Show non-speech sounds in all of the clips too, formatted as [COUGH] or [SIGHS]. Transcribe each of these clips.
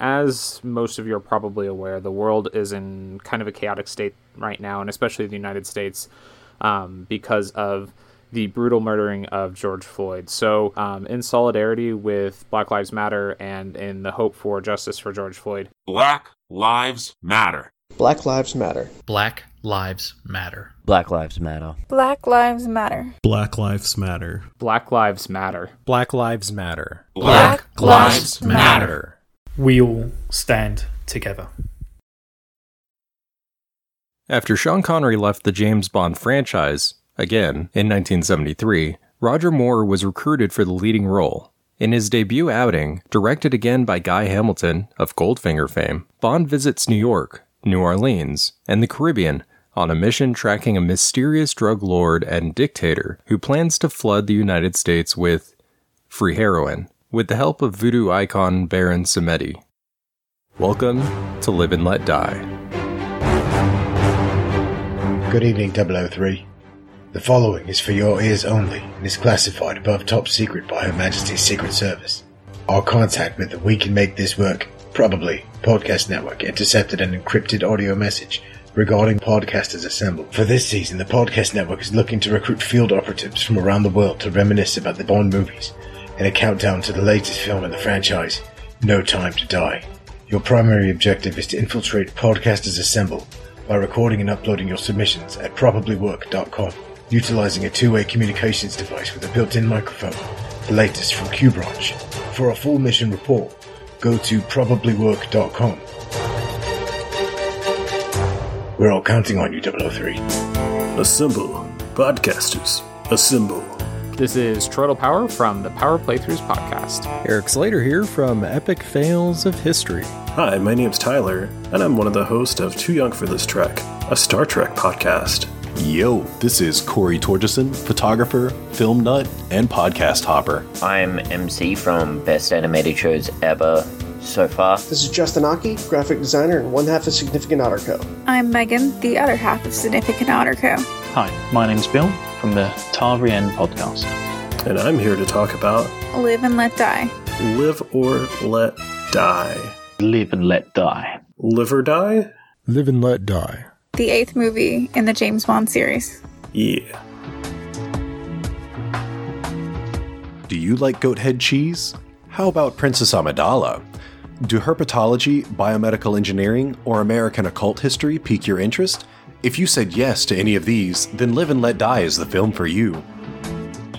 as most of you are probably aware, the world is in kind of a chaotic state right now, and especially the United States, um, because of the brutal murdering of George Floyd. So, um, in solidarity with Black Lives Matter and in the hope for justice for George Floyd, Black Lives Matter. Black Lives Matter. Black Lives Matter. Black Lives Matter. Black Lives Matter. Black Lives Matter. Black Lives Matter. Black Lives Matter. Black, Lives Matter. We all stand together. After Sean Connery left the James Bond franchise, again, in 1973, Roger Moore was recruited for the leading role. In his debut outing, directed again by Guy Hamilton of Goldfinger fame, Bond visits New York, New Orleans, and the Caribbean on a mission tracking a mysterious drug lord and dictator who plans to flood the United States with free heroin, with the help of voodoo icon Baron Samedi. Welcome to Live and Let Die. Good evening, 003. The following is for your ears only and is classified above top secret by Her Majesty's Secret Service. Our contact with the We Can Make This Work, probably, podcast network intercepted an encrypted audio message regarding podcasters assembled. For this season, the podcast network is looking to recruit field operatives from around the world to reminisce about the Bond movies in a countdown to the latest film in the franchise, No Time to Die. Your primary objective is to infiltrate Podcasters Assemble by recording and uploading your submissions at probablywork.com, utilizing a two-way communications device with a built-in microphone, the latest from QBranch. For a full mission report, go to probablywork.com. We're all counting on you, 003. Assemble. Podcasters. Assemble. This is Troidal Power from the Power Playthroughs podcast. Eric Slater here from Epic Fails of History. Hi, my name's Tyler, and I'm one of the hosts of Too Young for This Trek, a Star Trek podcast. Yo, this is Corey Torgeson, photographer, film nut, and podcast hopper. I'm MC from Best Animated Shows Ever so far. This is Justin Aki, graphic designer and one half of Significant Otter Co. I'm Megan, the other half of Significant Otter Co. Hi, my name's Bill from the Tavrian podcast. And I'm here to talk about Live and Let Die. Live or Let Die. Live and Let Die. Live or Die? Live and Let Die. The eighth movie in the James Bond series. Yeah. Do you like goat head cheese? How about Princess Amidala? Do herpetology, biomedical engineering, or American occult history pique your interest? If you said yes to any of these, then Live and Let Die is the film for you.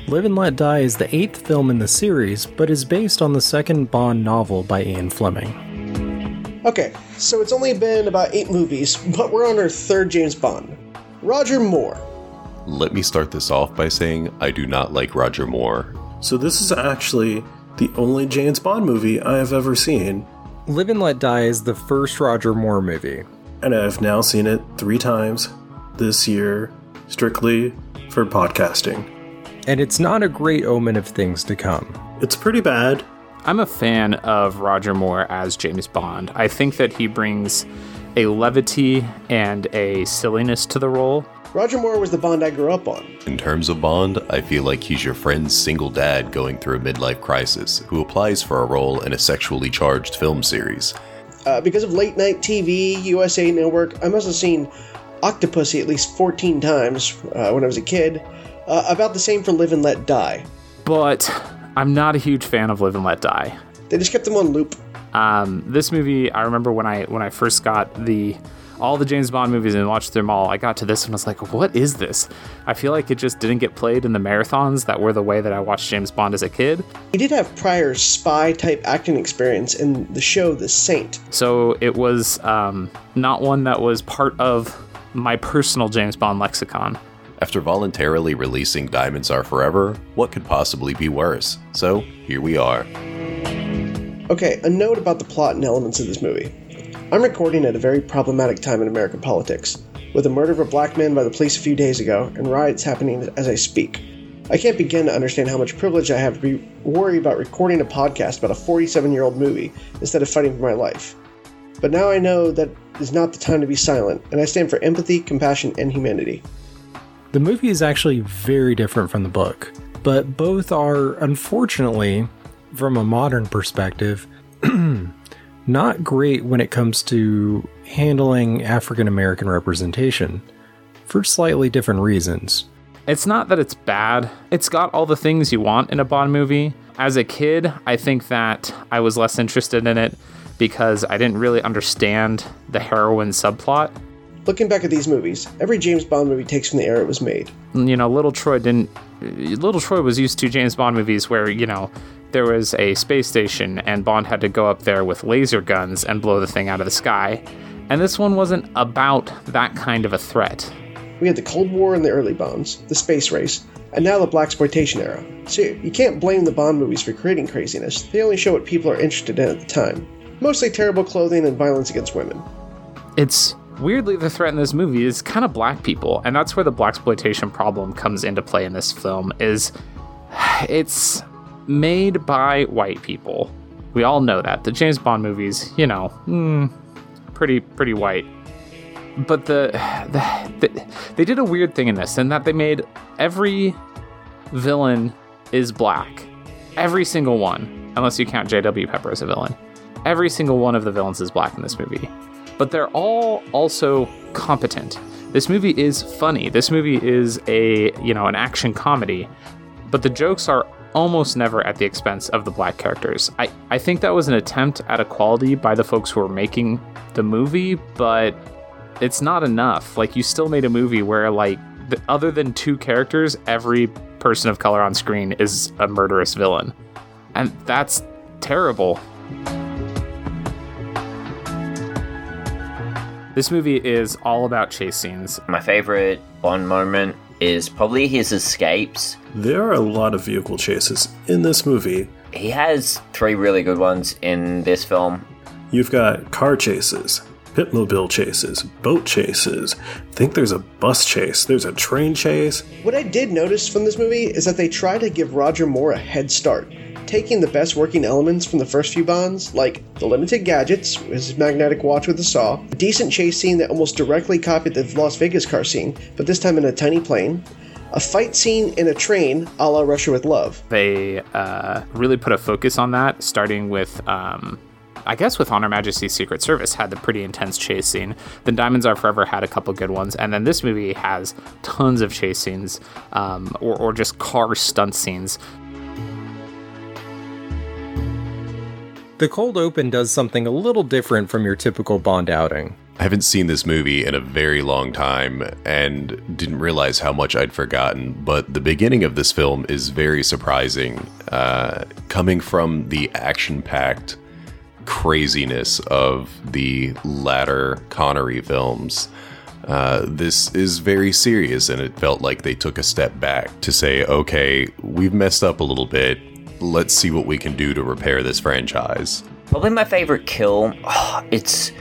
Live and Let Die is the eighth film in the series, but is based on the second Bond novel by Ian Fleming. Okay, so it's only been about eight movies, but we're on our third James Bond. Roger Moore. Let me start this off by saying I do not like Roger Moore. So, this is actually the only James Bond movie I have ever seen. Live and Let Die is the first Roger Moore movie. And I've now seen it three times this year, strictly for podcasting. And it's not a great omen of things to come. It's pretty bad. I'm a fan of Roger Moore as James Bond. I think that he brings a levity and a silliness to the role. Roger Moore was the Bond I grew up on. In terms of Bond, I feel like he's your friend's single dad going through a midlife crisis who applies for a role in a sexually charged film series. Uh, because of late night TV, USA Network, I must have seen Octopussy at least 14 times uh, when I was a kid. Uh, about the same for Live and Let Die. But I'm not a huge fan of Live and Let Die. They just kept them on loop. Um, this movie, I remember when I when I first got the all the James Bond movies and watched them all, I got to this and was like, what is this? I feel like it just didn't get played in the marathons that were the way that I watched James Bond as a kid. He did have prior spy type acting experience in the show The Saint. So it was um, not one that was part of my personal James Bond lexicon. After voluntarily releasing Diamonds Are Forever, what could possibly be worse? So, here we are. Okay, a note about the plot and elements of this movie. I'm recording at a very problematic time in American politics, with the murder of a black man by the police a few days ago and riots happening as I speak. I can't begin to understand how much privilege I have to be worried about recording a podcast about a 47 year old movie instead of fighting for my life. But now I know that is not the time to be silent, and I stand for empathy, compassion, and humanity. The movie is actually very different from the book, but both are, unfortunately, from a modern perspective, [CLEARS THROAT] not great when it comes to handling African American representation for slightly different reasons. It's not that it's bad. It's got all the things you want in a Bond movie. As a kid, I think that I was less interested in it because I didn't really understand the heroine subplot. Looking back at these movies, every James Bond movie takes from the era it was made. You know, Little Troy didn't. Little Troy was used to James Bond movies where, you know, there was a space station and Bond had to go up there with laser guns and blow the thing out of the sky. And this one wasn't about that kind of a threat. We had the Cold War and the early Bonds, the space race, and now the blaxploitation era. So you can't blame the Bond movies for creating craziness. They only show what people are interested in at the time. Mostly terrible clothing and violence against women. It's weirdly the threat in this movie is kind of black people, and that's where the blaxploitation problem comes into play in this film. Is [SIGHS] it's made by white people. We all know that the James Bond movies, you know, mm, pretty pretty white. But the, [SIGHS] the, the they did a weird thing in this, in that they made every villain is black, every single one, unless you count J.W. Pepper as a villain. Every single one of the villains is black in this movie, but they're all also competent. This movie is funny. This movie is a you know an action comedy, but the jokes are almost never at the expense of the black characters. I, I think that was an attempt at equality by the folks who were making the movie, but it's not enough. Like, you still made a movie where, like, the, other than two characters, every person of color on screen is a murderous villain. And that's terrible. This movie is all about chase scenes. My favorite Bond moment is probably his escapes. There are a lot of vehicle chases in this movie. He has three really good ones in this film. You've got car chases, pimpmobile chases, boat chases. I think there's a bus chase, there's a train chase. What I did notice from this movie is that they try to give Roger Moore a head start, taking the best working elements from the first few Bonds, like the limited gadgets, his magnetic watch with a saw, a decent chase scene that almost directly copied the Las Vegas car scene, but this time in a tiny plane, a fight scene in a train a la Russia with Love. They uh, really put a focus on that, starting with. Um, I guess with On Her Majesty's Secret Service had the pretty intense chase scene. Then Diamonds Are Forever had a couple good ones, and then this movie has tons of chase scenes, um, or, or just car stunt scenes. The cold open does something a little different from your typical Bond outing. I haven't seen this movie in a very long time and didn't realize how much I'd forgotten, but the beginning of this film is very surprising. Uh, coming from the action packed craziness of the latter Connery films, uh, this is very serious, and it felt like they took a step back to say, okay, we've messed up a little bit. Let's see what we can do to repair this franchise. Probably my favorite kill. Oh, [SIGHS] it's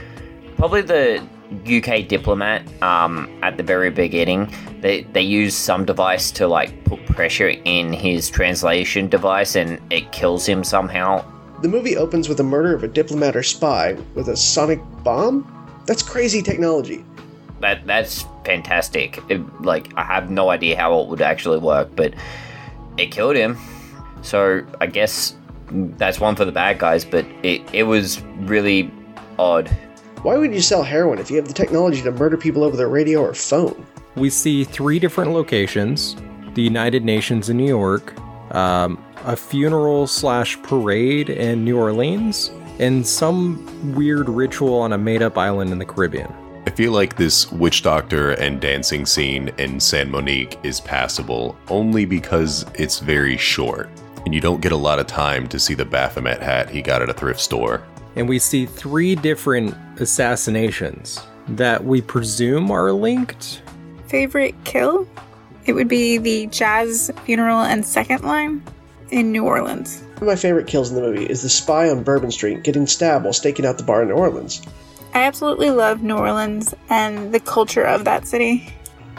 probably the UK diplomat um, at the very beginning. They they use some device to like put pressure in his translation device, and it kills him somehow. The movie opens with the murder of a diplomat or spy with a sonic bomb. That's crazy technology. That that's fantastic. It, like I have no idea how it would actually work, but it killed him. So I guess that's one for the bad guys, but it, it was really odd. Why would you sell heroin if you have the technology to murder people over the radio or phone? We see three different locations the United Nations in New York, um, a funeral slash parade in New Orleans, and some weird ritual on a made up island in the Caribbean. I feel like this witch doctor and dancing scene in San Monique is passable only because it's very short, and you don't get a lot of time to see the Baphomet hat he got at a thrift store. And we see three different assassinations that we presume are linked. Favorite kill? It would be the jazz funeral and second line in New Orleans. One of my favorite kills in the movie is the spy on Bourbon Street getting stabbed while staking out the bar in New Orleans. I absolutely love New Orleans and the culture of that city.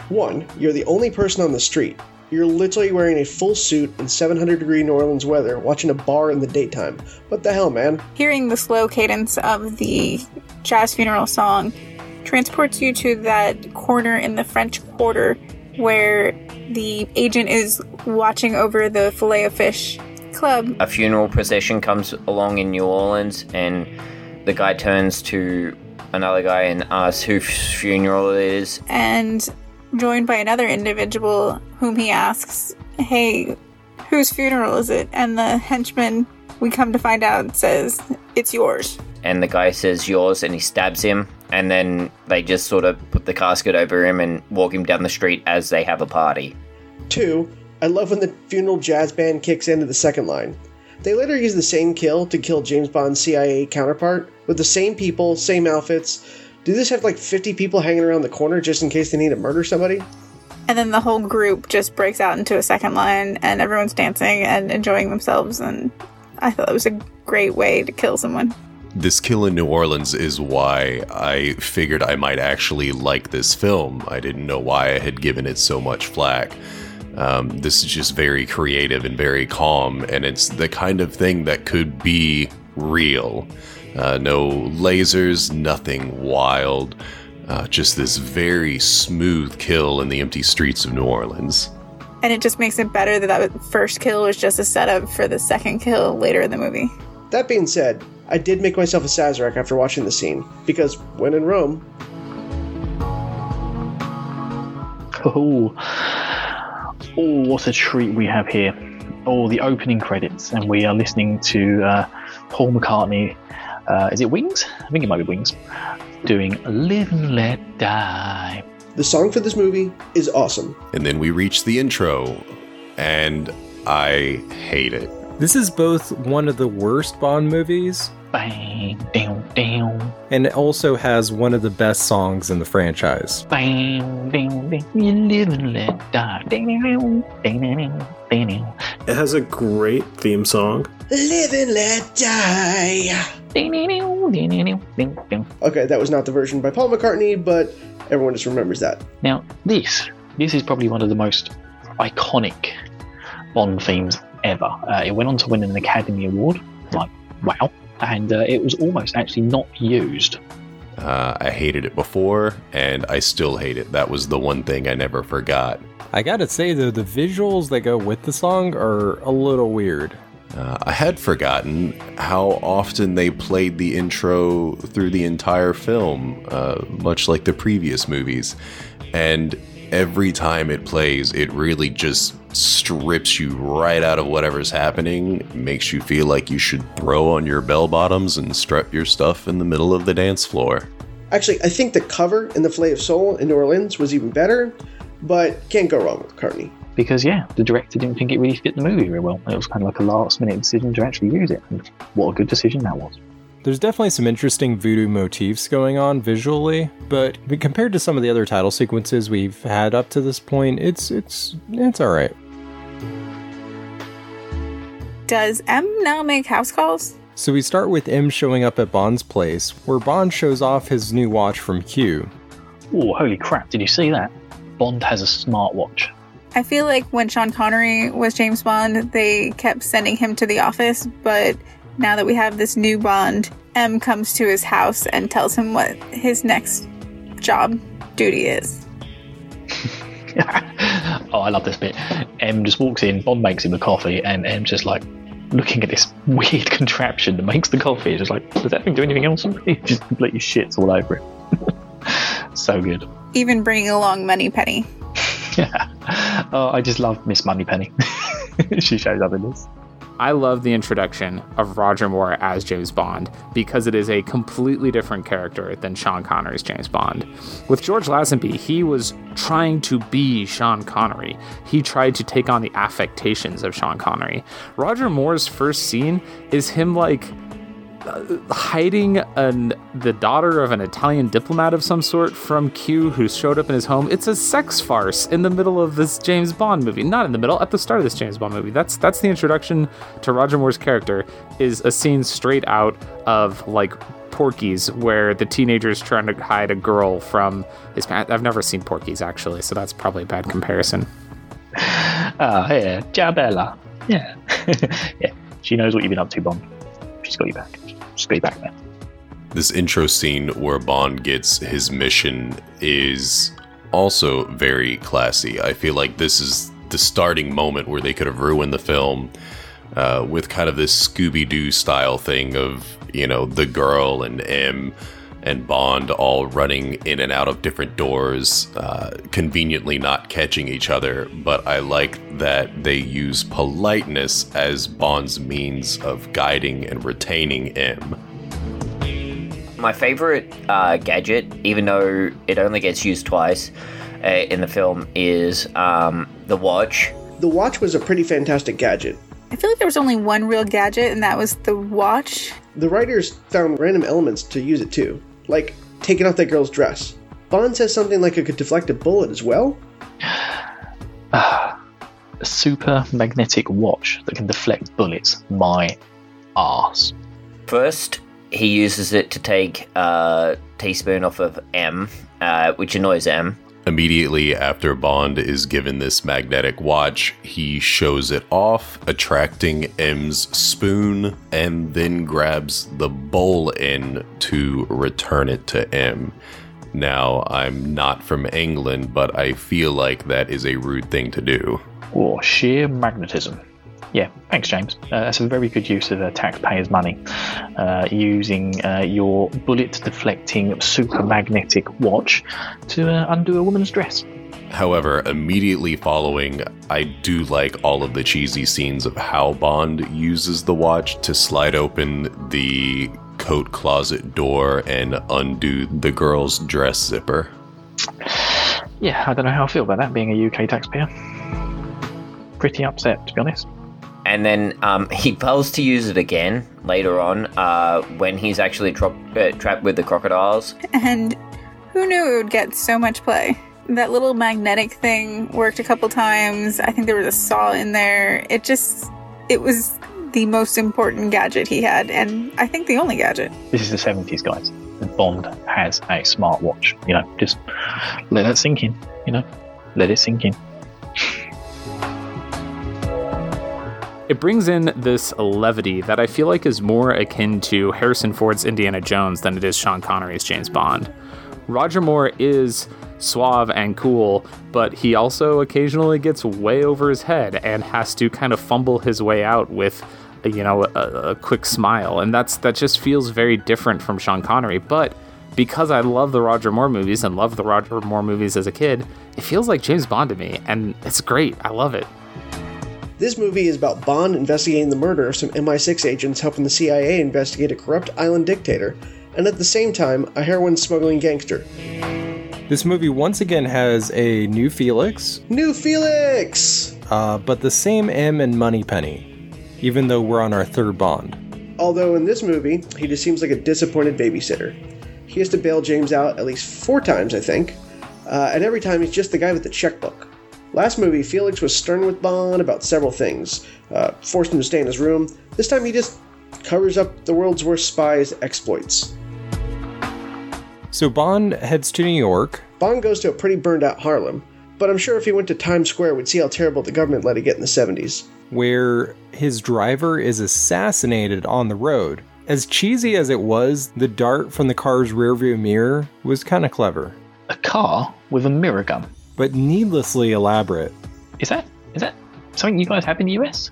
One, you're the only person on the street. You're literally wearing a full suit in 700 degree New Orleans weather, watching a bar in the daytime. What the hell, man? Hearing the slow cadence of the jazz funeral song transports you to that corner in the French Quarter where the agent is watching over the filet of fish club. A funeral procession comes along in New Orleans, and the guy turns to another guy and asks whose funeral it is. And joined by another individual whom he asks, Hey, whose funeral is it? And the henchman, we come to find out, says, It's yours. And the guy says yours and he stabs him. And then they just sort of put the casket over him and walk him down the street as they have a party. Two, I love when the funeral jazz band kicks into the second line. They later use the same kill to kill James Bond's CIA counterpart with the same people, same outfits. Do this have like 50 people hanging around the corner just in case they need to murder somebody? And then the whole group just breaks out into a second line and everyone's dancing and enjoying themselves. And I thought it was a great way to kill someone. This kill in New Orleans is why I figured I might actually like this film. I didn't know why I had given it so much flack. Um, this is just very creative and very calm, and it's the kind of thing that could be real. Uh, no lasers, nothing wild. Uh, just this very smooth kill in the empty streets of New Orleans. And it just makes it better that that first kill was just a setup for the second kill later in the movie. That being said, I did make myself a Sazerac after watching the scene, because when in Rome. Oh, oh, what a treat we have here. Oh, the opening credits, and we are listening to uh, Paul McCartney. Uh, is it Wings? I think it might be Wings. Doing Live and Let Die. The song for this movie is awesome. And then we reach the intro, and I hate it. This is both one of the worst Bond movies. Bang, down, down. And it also has one of the best songs in the franchise. Bang, ding, ding. You live and let die. Ding, ding, ding, ding, ding, ding, ding. It has a great theme song. Live and let die. Ding, ding, ding, ding, ding, ding, ding. Okay, that was not the version by Paul McCartney, but everyone just remembers that. Now, this this is probably one of the most iconic Bond themes ever. Uh, it went on to win an Academy Award. Like, wow. And uh, it was almost actually not used. Uh, I hated it before, and I still hate it. That was the one thing I never forgot. I gotta say though, the visuals that go with the song are a little weird. Uh, I had forgotten how often they played the intro through the entire film, uh, much like the previous movies. And every time it plays, it really just strips you right out of whatever's happening, makes you feel like you should throw on your bell bottoms and strut your stuff in the middle of the dance floor. Actually, I think the cover in The Filet of Soul in New Orleans was even better, but can't go wrong with McCartney. Because, yeah, the director didn't think it really fit the movie very well. It was kind of like a last minute decision to actually use it. And what a good decision that was. There's definitely some interesting voodoo motifs going on visually, but compared to some of the other title sequences we've had up to this point, it's it's it's all right. Does M now make house calls? So we start with M showing up at Bond's place, where Bond shows off his new watch from Q. Oh, holy crap, did you see that? Bond has a smartwatch. I feel like when Sean Connery was James Bond, they kept sending him to the office, but now that we have this new Bond, M comes to his house and tells him what his next job duty is. [LAUGHS] oh, I love this bit. M just walks in, Bond makes him a coffee, and M's just like looking at this [LAUGHS] weird contraption that makes the coffee. Just like, does that thing do anything else? [LAUGHS] He just completely shits all over it. so good. Even bringing along Moneypenny. Yeah. [LAUGHS] Oh, I just love Miss Moneypenny. [LAUGHS] she shows up in this. I love the introduction of Roger Moore as James Bond because it is a completely different character than Sean Connery's James Bond. With George Lazenby, he was trying to be Sean Connery. He tried to take on the affectations of Sean Connery. Roger Moore's first scene is him like hiding an the daughter of an Italian diplomat of some sort from Q who showed up in his home. It's a sex farce in the middle of this James Bond movie. Not in the middle, at the start of this James Bond movie. That's that's the introduction to Roger Moore's character is a scene straight out of like Porky's where the teenager is trying to hide a girl from his parents. I've never seen Porky's actually, so that's probably a bad comparison. Uh, [LAUGHS] yeah, Jabella. Yeah. [LAUGHS] yeah. She knows what you've been up to, Bond. She's got you back. You back, then. This intro scene where Bond gets his mission is also very classy. I feel like this is the starting moment where they could have ruined the film, uh, with kind of this Scooby Doo style thing of, you know, the girl and M and Bond all running in and out of different doors, uh, conveniently not catching each other. But I like that they use politeness as Bond's means of guiding and retaining M. My favorite uh, gadget, even though it only gets used twice uh, in the film, is um, the watch. The watch was a pretty fantastic gadget. I feel like there was only one real gadget, and that was the watch. The writers found random elements to use it too, like taking off that girl's dress. Bond says something like it could deflect a bullet as well. [SIGHS] a super magnetic watch that can deflect bullets. My ass. First, he uses it to take a teaspoon off of M, uh, which annoys M. Immediately after Bond is given this magnetic watch, he shows it off, attracting M's spoon, and then grabs the bowl end to return it to M. Now, I'm not from England, but I feel like that is a rude thing to do. Or sheer magnetism. Yeah, thanks, James. Uh, that's a very good use of uh, taxpayers' money. Uh, using uh, your bullet deflecting super magnetic watch to uh, undo a woman's dress. However, immediately following, I do like all of the cheesy scenes of how Bond uses the watch to slide open the coat closet door and undo the girl's dress zipper. Yeah, I don't know how I feel about that being a UK taxpayer. Pretty upset, to be honest. And then um, [LAUGHS] he fails to use it again later on uh, when he's actually tra- uh, trapped with the crocodiles. And who knew it would get so much play? That little magnetic thing worked a couple times. I think there was a saw in there. It just, it was the most important gadget he had, and I think the only gadget. This is the 70s, guys. And Bond has a smartwatch. You know, just let that sink in. You know, let it sink in. It brings in this levity that I feel like is more akin to Harrison Ford's Indiana Jones than it is Sean Connery's James Bond. Roger Moore is suave and cool, but he also occasionally gets way over his head and has to kind of fumble his way out with you know a, a quick smile and that's that just feels very different from Sean Connery but because I love the Roger Moore movies and love the Roger Moore movies as a kid, it feels like James Bond to me, and it's great. I love it. This movie is about Bond investigating the murder of some MI6 agents helping the CIA investigate a corrupt island dictator, and at the same time, a heroin smuggling gangster. This movie once again has a new Felix. New Felix! Uh, but the same M and Moneypenny, even though we're on our third Bond. Although in this movie, he just seems like a disappointed babysitter. He has to bail James out at least four times, I think, uh, and every time he's just the guy with the checkbook. Last movie, Felix was stern with Bond about several things, uh, forced him to stay in his room. This time he just covers up the world's worst spy's exploits. So Bond heads to New York. Bond goes to a pretty burned out Harlem, but I'm sure if he went to Times Square, we'd see how terrible the government let it get in the 70s. Where his driver is assassinated on the road. As cheesy as it was, the dart from the car's rearview mirror was kind of clever. A car with a mirror gun. But needlessly elaborate. Is that is that something you guys have in the US?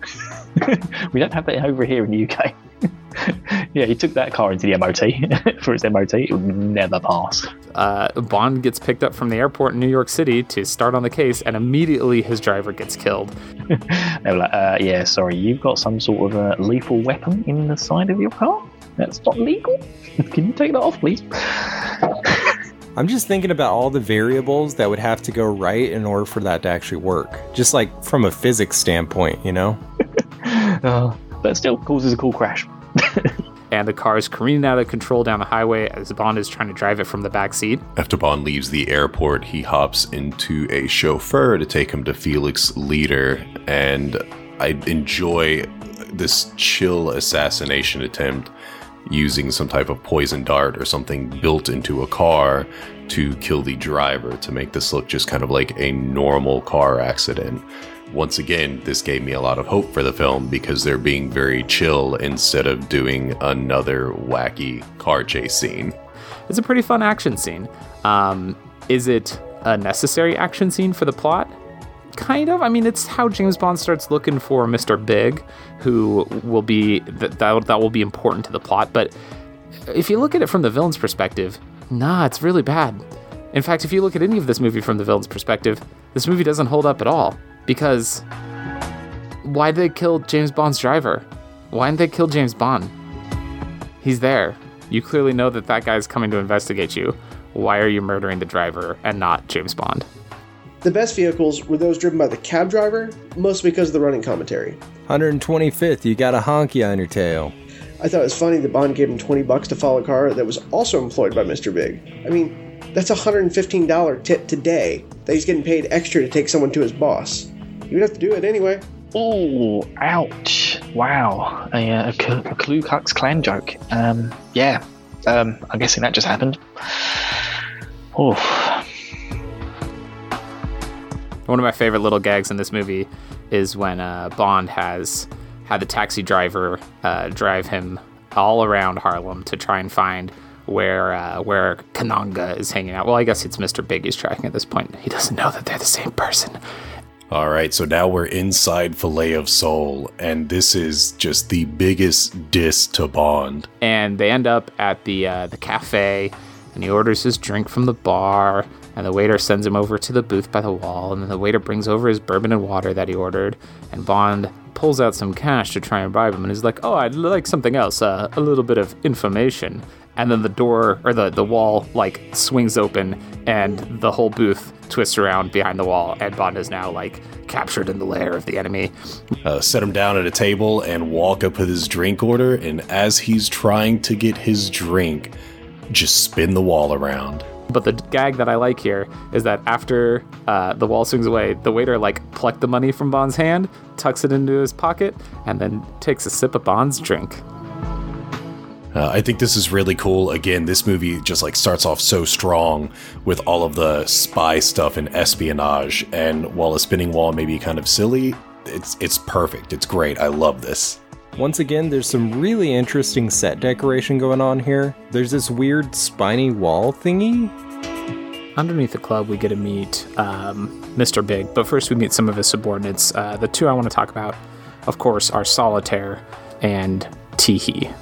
[LAUGHS] we don't have that over here in the UK. [LAUGHS] yeah, he took that car into the MOT [LAUGHS] for its MOT. It would never pass. Uh, Bond gets picked up from the airport in New York City to start on the case, and immediately his driver gets killed. they were like, uh, "Yeah, sorry, you've got some sort of a lethal weapon in the side of your car. That's not legal. Can you take that off, please?" I'm just thinking about all the variables that would have to go right in order for that to actually work. Just like from a physics standpoint, you know? [LAUGHS] uh, but still causes a cool crash. [LAUGHS] and the car is careening out of control down the highway as Bond is trying to drive it from the back seat. After Bond leaves the airport, he hops into a chauffeur to take him to Felix Leiter, and I enjoy this chill assassination attempt using some type of poison dart or something built into a car to kill the driver to make this look just kind of like a normal car accident. Once again, this gave me a lot of hope for the film because they're being very chill instead of doing another wacky car chase scene. It's a pretty fun action scene. Um, is it a necessary action scene for the plot? Kind of. I mean, it's how James Bond starts looking for Mr. Big, who will be that that, that will be important to the plot. But if you look at it from the villain's perspective, nah, it's really bad. In fact, if you look at any of this movie from the villain's perspective, this movie doesn't hold up at all because why did they kill James Bond's driver? Why didn't they kill James Bond? He's there. You clearly know that that guy's coming to investigate you. Why are you murdering the driver and not James Bond? The best vehicles were those driven by the cab driver, mostly because of the running commentary. 125th, you got a honky on your tail. I thought it was funny that Bond gave him 20 bucks to follow a car that was also employed by Mr. Big. I mean, that's a $115 tip today that he's getting paid extra to take someone to his boss. He would have to do it anyway. Oh, ouch. Wow. A, uh, a, a Ku Klux Klan joke. Um, yeah. Um, I'm guessing that just happened. Oh, One of my favorite little gags in this movie is when uh, Bond has had the taxi driver uh, drive him all around Harlem to try and find where uh, where Kananga is hanging out. Well, I guess it's Mr. Big he's tracking at this point. He doesn't know that they're the same person. All right, so now we're inside Filet of Soul, and this is just the biggest diss to Bond. and they end up at the uh, the cafe, and he orders his drink from the bar, and the waiter sends him over to the booth by the wall, and then the waiter brings over his bourbon and water that he ordered, and Bond pulls out some cash to try and bribe him, and he's like, "Oh, I'd like something else, uh, a little bit of information." And then the door or the the wall like swings open, and the whole booth twists around behind the wall, and Bond is now like captured in the lair of the enemy. Uh, set him down at a table and walk up with his drink order, and as he's trying to get his drink, just spin the wall around. But the gag that I like here is that after uh, the wall swings away, the waiter like plucked the money from Bond's hand, tucks it into his pocket, and then takes a sip of Bond's drink. Uh, I think this is really cool. Again, this movie just like starts off so strong with all of the spy stuff and espionage, and while a spinning wall may be kind of silly, it's it's perfect. It's great. I love this. Once again, there's some really interesting set decoration going on here. There's this weird spiny wall thingy. Underneath the club, we get to meet um, Mr. Big, but first we meet some of his subordinates. Uh, the two I want to talk about, of course, are Solitaire and Teehee.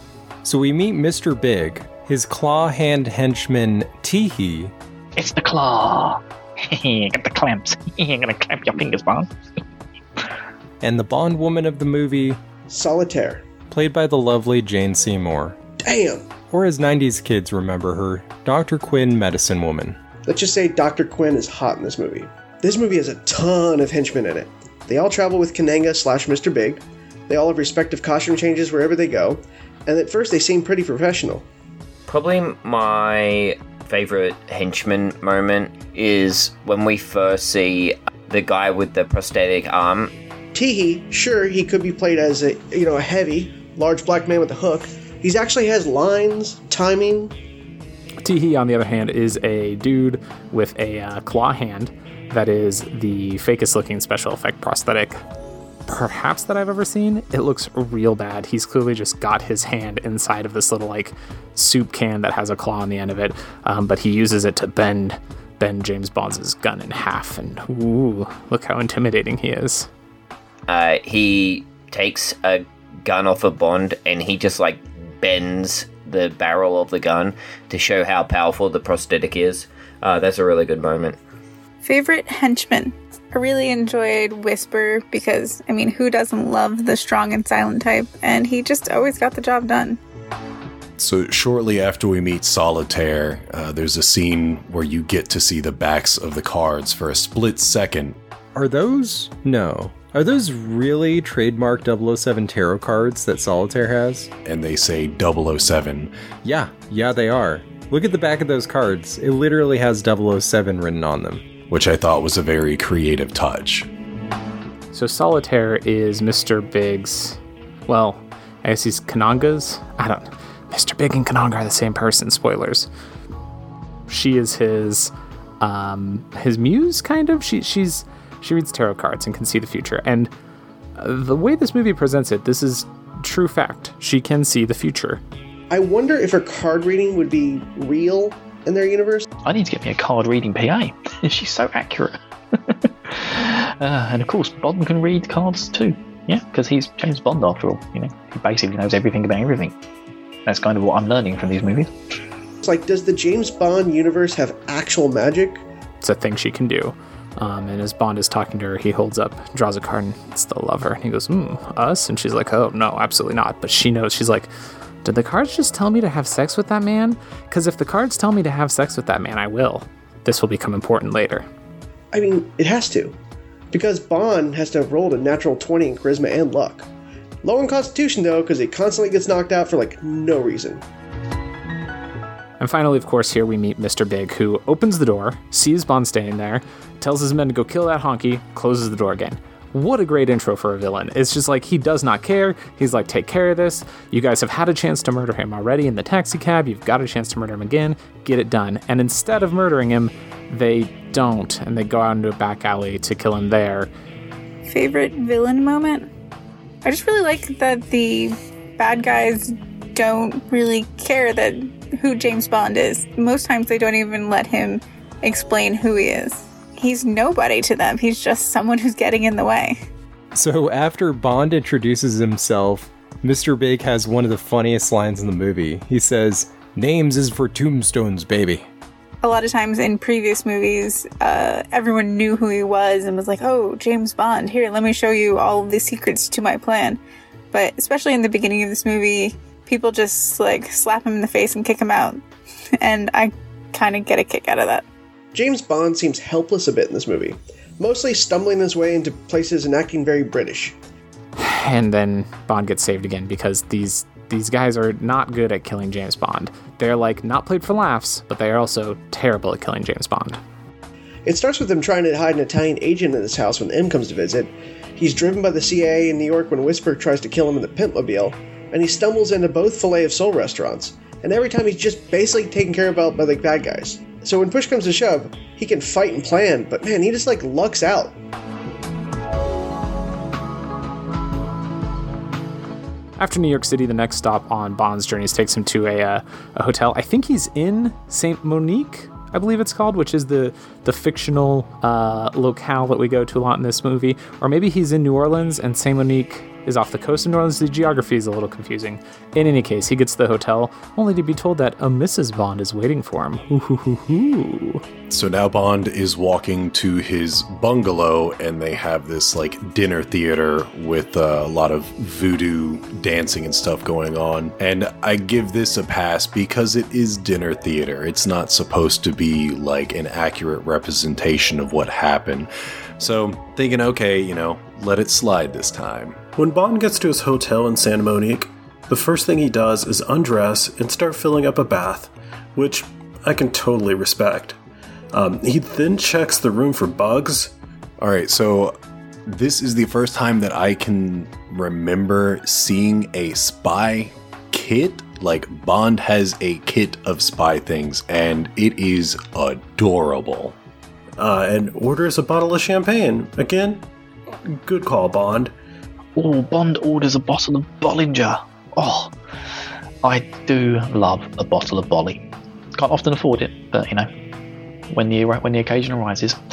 So we meet Mr. Big, his claw hand henchman Teehee, it's the claw. [LAUGHS] Get the clamps. [LAUGHS] I'm gonna clamp your fingers, Bond. and the Bond woman of the movie, Solitaire. played by the lovely Jane Seymour. Damn! Or as 90s kids remember her, Dr. Quinn Medicine Woman. Let's just say Dr. Quinn is hot in this movie. This movie has a ton of henchmen in it. They all travel with Kananga slash Mr. Big. They all have respective costume changes wherever they go. And at first they seem pretty professional. Probably my favorite henchman moment is when we first see the guy with the prosthetic arm. Teehee, sure, he could be played as a you know a heavy, large black man with a hook. He's actually has lines, timing. Teehee, on the other hand, is a dude with a uh, claw hand that is the fakest looking special effect prosthetic perhaps that I've ever seen. It looks real bad. He's clearly just got his hand inside of this little like soup can that has a claw on the end of it, um, but he uses it to bend bend James Bond's gun in half. And ooh, look how intimidating he is. Uh, he takes a gun off a Bond and he just like bends the barrel of the gun to show how powerful the prosthetic is. Uh, that's a really good moment. Favorite henchman? I really enjoyed Whisper because, I mean, who doesn't love the strong and silent type? And he just always got the job done. So shortly after we meet Solitaire, uh, there's a scene where you get to see the backs of the cards for a split second. Are those? No. Are those really trademark 007 tarot cards that Solitaire has? And they say 007. Yeah, yeah, they are. Look at the back of those cards. It literally has 007 written on them. Which I thought was a very creative touch. So Solitaire is Mr. Big's. Well, I guess he's Kananga's. I don't. Mr. Big and Kananga are the same person. Spoilers. She is his, um, his muse, kind of. She she's she reads tarot cards and can see the future. And uh, the way this movie presents it, this is true fact. She can see the future. I wonder if her card reading would be real in their universe. I need to get me a card reading PA. [LAUGHS] She's so accurate. [LAUGHS] Uh, and of course, Bond can read cards too. Yeah, because he's James Bond after all. You know, he basically knows everything about everything. That's kind of what I'm learning from these movies. It's like, does the James Bond universe have actual magic? It's a thing she can do. Um, and as Bond is talking to her, he holds up, draws a card, and it's the lover. And he goes, hmm, us? And she's like, oh, no, absolutely not. But she knows, she's like, did the cards just tell me to have sex with that man? Because if the cards tell me to have sex with that man, I will. This will become important later. I mean, it has to. Because Bond has to have rolled a natural 20 in charisma and luck. Low in constitution, though, because he constantly gets knocked out for, like, no reason. And finally, of course, here we meet Mr. Big, who opens the door, sees Bond standing there, tells his men to go kill that honky, closes the door again. What a great intro for a villain. It's just like he does not care. He's like, take care of this. You guys have had a chance to murder him already in the taxi cab. You've got a chance to murder him again. Get it done. And instead of murdering him, they don't, and they go out into a back alley to kill him there. Favorite villain moment? I just really like that the bad guys don't really care that who James Bond is. Most times they don't even let him explain who he is. He's nobody to them. He's just someone who's getting in the way. So after Bond introduces himself, Mr. Big has one of the funniest lines in the movie. He says, Names is for tombstones, baby. A lot of times in previous movies, uh, everyone knew who he was and was like, oh, James Bond, here, let me show you all of the secrets to my plan. But especially in the beginning of this movie, people just like slap him in the face and kick him out. [LAUGHS] And I kind of get a kick out of that. James Bond seems helpless a bit in this movie, mostly stumbling his way into places and acting very British. And then Bond gets saved again because these these guys are not good at killing James Bond. They're like not played for laughs, but they are also terrible at killing James Bond. It starts with him trying to hide an Italian agent in his house when M comes to visit. He's driven by the CIA in New York when Whisper tries to kill him in the Pimpmobile, and he stumbles into both Filet of Soul restaurants. And every time he's just basically taken care of by the bad guys. So when push comes to shove, he can fight and plan, but man, he just like lucks out. After New York City, the next stop on Bond's journeys takes him to a, uh, a hotel. I think he's in Saint Monique, I believe it's called, which is the the fictional uh, locale that we go to a lot in this movie. Or maybe he's in New Orleans and Saint Monique is off the coast of New Orleans. The geography is a little confusing. In any case, he gets to the hotel only to be told that a Mrs. Bond is waiting for him. So now Bond is walking to his bungalow, and they have this like dinner theater with uh, a lot of voodoo dancing and stuff going on. And I give this a pass because it is dinner theater. It's not supposed to be like an accurate representation of what happened. So thinking, okay, you know, let it slide this time. When Bond gets to his hotel in Santa Monique, the first thing he does is undress and start filling up a bath, which I can totally respect. Um, he then checks the room for bugs. All right, so this is the first time that I can remember seeing a spy kit. Like, Bond has a kit of spy things, and it is adorable. Uh, and orders a bottle of champagne. Again, good call, Bond. Oh, Bond orders a bottle of Bollinger. Oh, I do love a bottle of Bolly. Can't often afford it, but you know, when the when the occasion arises, [SIGHS]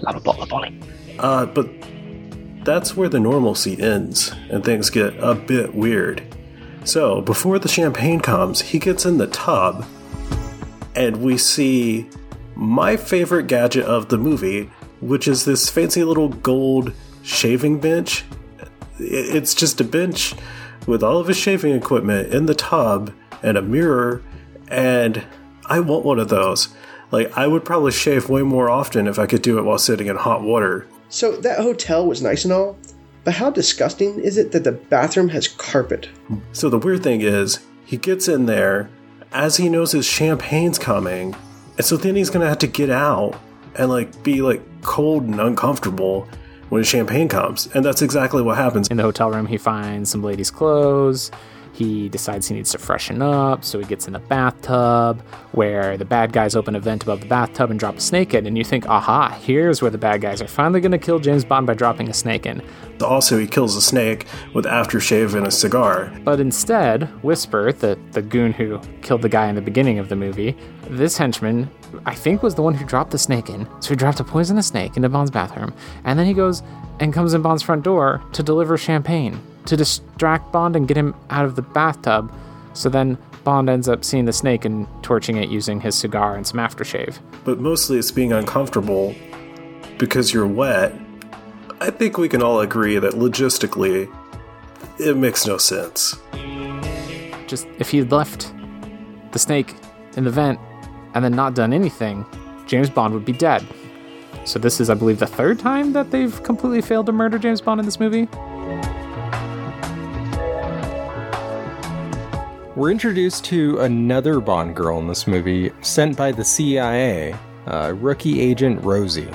love a bottle of Bolly. Uh, but that's where the normalcy ends, and things get a bit weird. So, before the champagne comes, he gets in the tub, and we see my favorite gadget of the movie, which is this fancy little gold shaving bench. It's just a bench with all of his shaving equipment in the tub and a mirror, and I want one of those. Like, I would probably shave way more often if I could do it while sitting in hot water. So that hotel was nice and all, but how disgusting is it that the bathroom has carpet? So the weird thing is, he gets in there as he knows his champagne's coming, and so then he's gonna have to get out and like be like cold and uncomfortable when champagne comes. And that's exactly what happens. In the hotel room, he finds some ladies' clothes. He decides he needs to freshen up, so he gets in the bathtub where the bad guys open a vent above the bathtub and drop a snake in. And you think, aha, here's where the bad guys are finally going to kill James Bond by dropping a snake in. Also, he kills a snake with aftershave and a cigar. But instead, Whisper, the, the goon who killed the guy in the beginning of the movie, this henchman, I think, was the one who dropped the snake in. So he dropped a poisonous snake into Bond's bathroom. And then he goes and comes in Bond's front door to deliver champagne to distract Bond and get him out of the bathtub. So then Bond ends up seeing the snake and torching it using his cigar and some aftershave. But mostly it's being uncomfortable because you're wet. I think we can all agree that logistically, it makes no sense. Just if he'd left the snake in the vent and then not done anything, James Bond would be dead. So this is, I believe, the third time that they've completely failed to murder James Bond in this movie. We're introduced to another Bond girl in this movie, sent by the CIA, uh, rookie agent Rosie.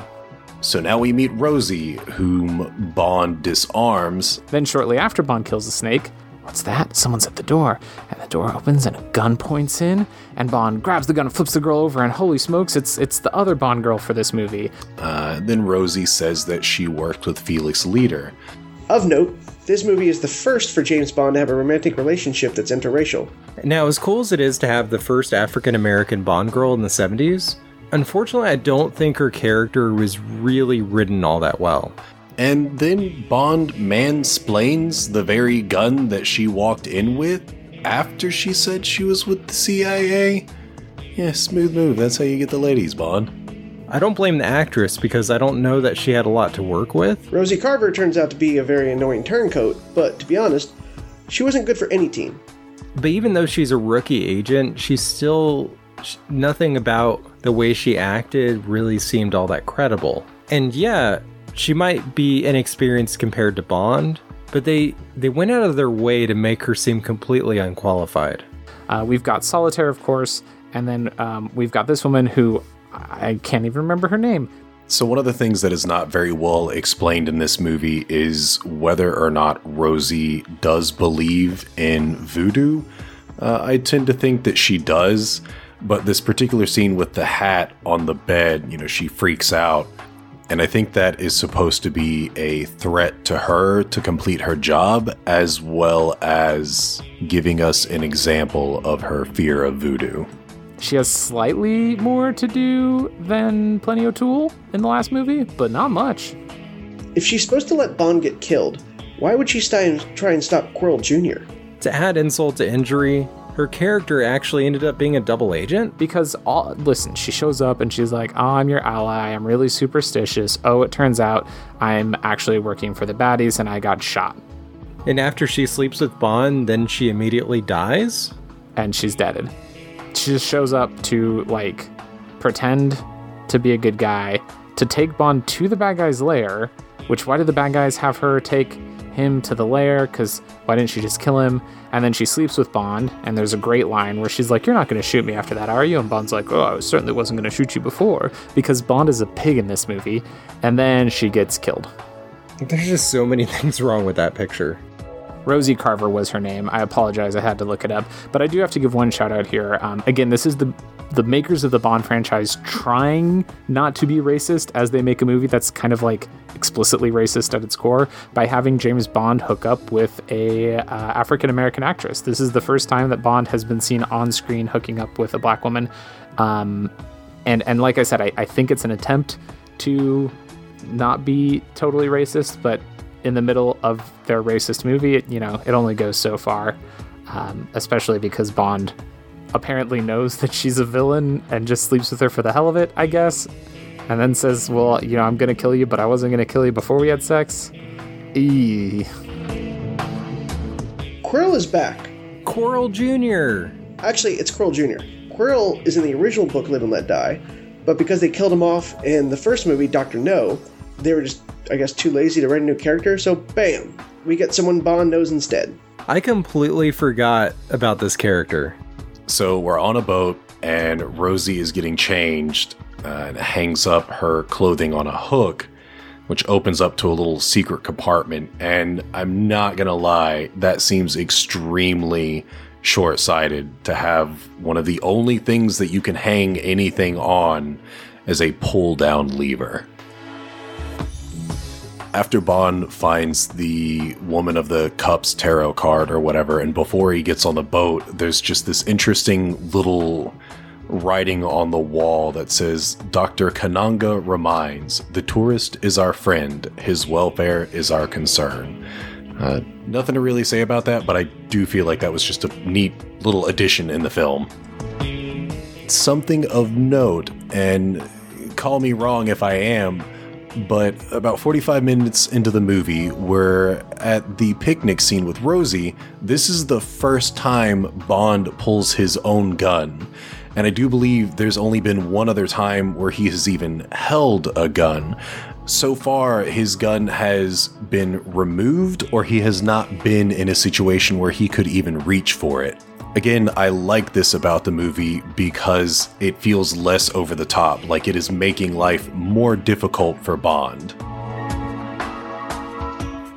So now we meet Rosie, whom Bond disarms. Then, shortly after Bond kills the snake, what's that? Someone's at the door. And the door opens and a gun points in, and Bond grabs the gun and flips the girl over, and holy smokes, it's, it's the other Bond girl for this movie. Uh, then Rosie says that she worked with Felix Leiter. Of note, this movie is the first for James Bond to have a romantic relationship that's interracial. Now, as cool as it is to have the first African American Bond girl in the 70s, unfortunately, I don't think her character was really written all that well. And then Bond mansplains the very gun that she walked in with after she said she was with the CIA. Yeah, smooth move. That's how you get the ladies, Bond. I don't blame the actress because I don't know that she had a lot to work with. Rosie Carver turns out to be a very annoying turncoat, but to be honest, she wasn't good for any team. But even though she's a rookie agent, she's still nothing about the way she acted really seemed all that credible. And yeah, she might be inexperienced compared to Bond, but they they went out of their way to make her seem completely unqualified. Uh, we've got Solitaire, of course, and then um, we've got this woman who I can't even remember her name. So, one of the things that is not very well explained in this movie is whether or not Rosie does believe in voodoo. Uh, I tend to think that she does, but this particular scene with the hat on the bed, you know, she freaks out. And I think that is supposed to be a threat to her to complete her job, as well as giving us an example of her fear of voodoo. She has slightly more to do than Plenty O'Toole in the last movie, but not much. If she's supposed to let Bond get killed, why would she try and stop Quarrel Jr.? To add insult to injury, her character actually ended up being a double agent because all listen she shows up and she's like oh i'm your ally i'm really superstitious oh it turns out i'm actually working for the baddies and i got shot and after she sleeps with bond then she immediately dies and she's deaded she just shows up to like pretend to be a good guy to take bond to the bad guy's lair which why did the bad guys have her take him to the lair? Because why didn't she just kill him? And then she sleeps with bond and there's a great line where she's like you're not going to shoot me after that are you? And bond's like oh i certainly wasn't going to shoot you before because bond is a pig in this movie and then she gets killed. There's just so many [LAUGHS] things wrong with that picture Rosie Carver was her name. I apologize, I had to look it up, but I do have to give one shout out here. Um, again, this is the the makers of the Bond franchise trying not to be racist as they make a movie that's kind of like explicitly racist at its core by having James Bond hook up with a uh, African American actress. This is the first time that Bond has been seen on screen hooking up with a black woman, um, and and like I said, I, I think it's an attempt to not be totally racist, but in the middle of their racist movie, it, you know, it only goes so far, um, especially because Bond apparently knows [LAUGHS] that she's a villain and just sleeps with her for the hell of it, I guess, and then says, "Well, you know, I'm gonna kill you, but I wasn't gonna kill you before we had sex." Eee. Quarrel is back. Quarrel Jr. Actually, it's Quarrel Jr. Quarrel is in the original book Live and Let Die, but because they killed him off in the first movie, Doctor No, they were just I guess, too lazy to write a new character, so bam, we get someone Bond knows instead. I completely forgot about this character. So we're on a boat, and Rosie is getting changed uh, and hangs up her clothing on a hook, which opens up to a little secret compartment. And I'm not gonna lie, that seems extremely short sighted to have one of the only things that you can hang anything on as a pull down lever. After Bond finds the Woman of the Cups tarot card or whatever, and before he gets on the boat, there's just this interesting little writing on the wall that says Dr. Kananga reminds the tourist is our friend, his welfare is our concern. Uh, nothing to really say about that, but I do feel like that was just a neat little addition in the film. Something of note, and call me wrong if I am, but about 45 minutes into the movie, we're at the picnic scene with Rosie. This is the first time Bond pulls his own gun. And I do believe there's only been one other time where he has even held a gun. So far, his gun has been removed, or he has not been in a situation where he could even reach for it. Again, I like this about the movie because it feels less over the top, like it is making life more difficult for Bond.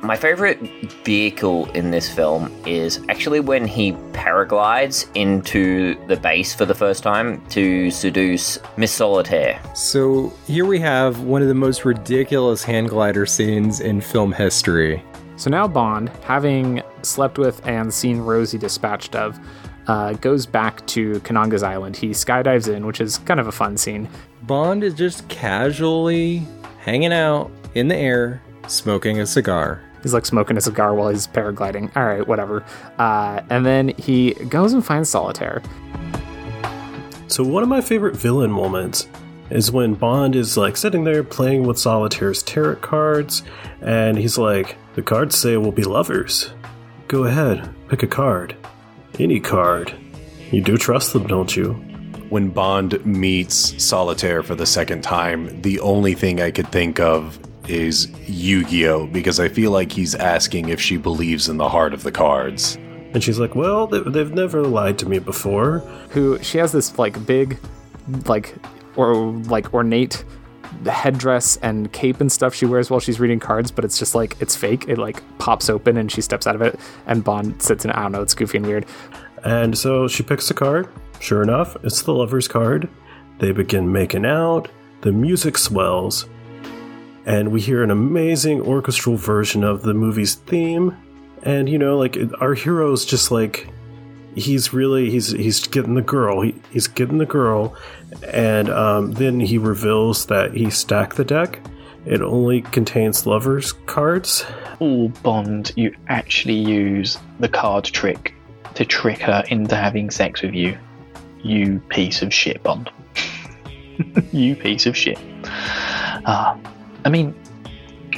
My favorite vehicle in this film is actually when he paraglides into the base for the first time to seduce Miss Solitaire. So here we have one of the most ridiculous hand glider scenes in film history. So now Bond, having slept with and seen Rosie dispatched of, uh, goes back to Kananga's island. He skydives in, which is kind of a fun scene. Bond is just casually hanging out in the air, smoking a cigar. He's like smoking a cigar while he's paragliding. All right, whatever. Uh, and then he goes and finds Solitaire. So, one of my favorite villain moments is when Bond is like sitting there playing with Solitaire's tarot cards, and he's like, The cards say we'll be lovers. Go ahead, pick a card. Any card. You do trust them, don't you? When Bond meets Solitaire for the second time, the only thing I could think of is Yu Gi Oh! because I feel like he's asking if she believes in the heart of the cards. And she's like, Well, they- they've never lied to me before. Who she has this like big, like or like ornate headdress and cape and stuff she wears while she's reading cards, but it's just like it's fake. It like pops open and she steps out of it, and Bond sits in. I don't know. It's goofy and weird. And so she picks a card. Sure enough, it's the lover's card. They begin making out. The music swells. And we hear an amazing orchestral version of the movie's theme. And, you know, like, our heroes just like. He's really he's he's getting the girl. He, he's getting the girl, and um, then he reveals that he stacked the deck. It only contains lovers cards. All Bond, you actually use the card trick to trick her into having sex with you. You piece of shit, Bond. [LAUGHS] you piece of shit. Ah, I mean,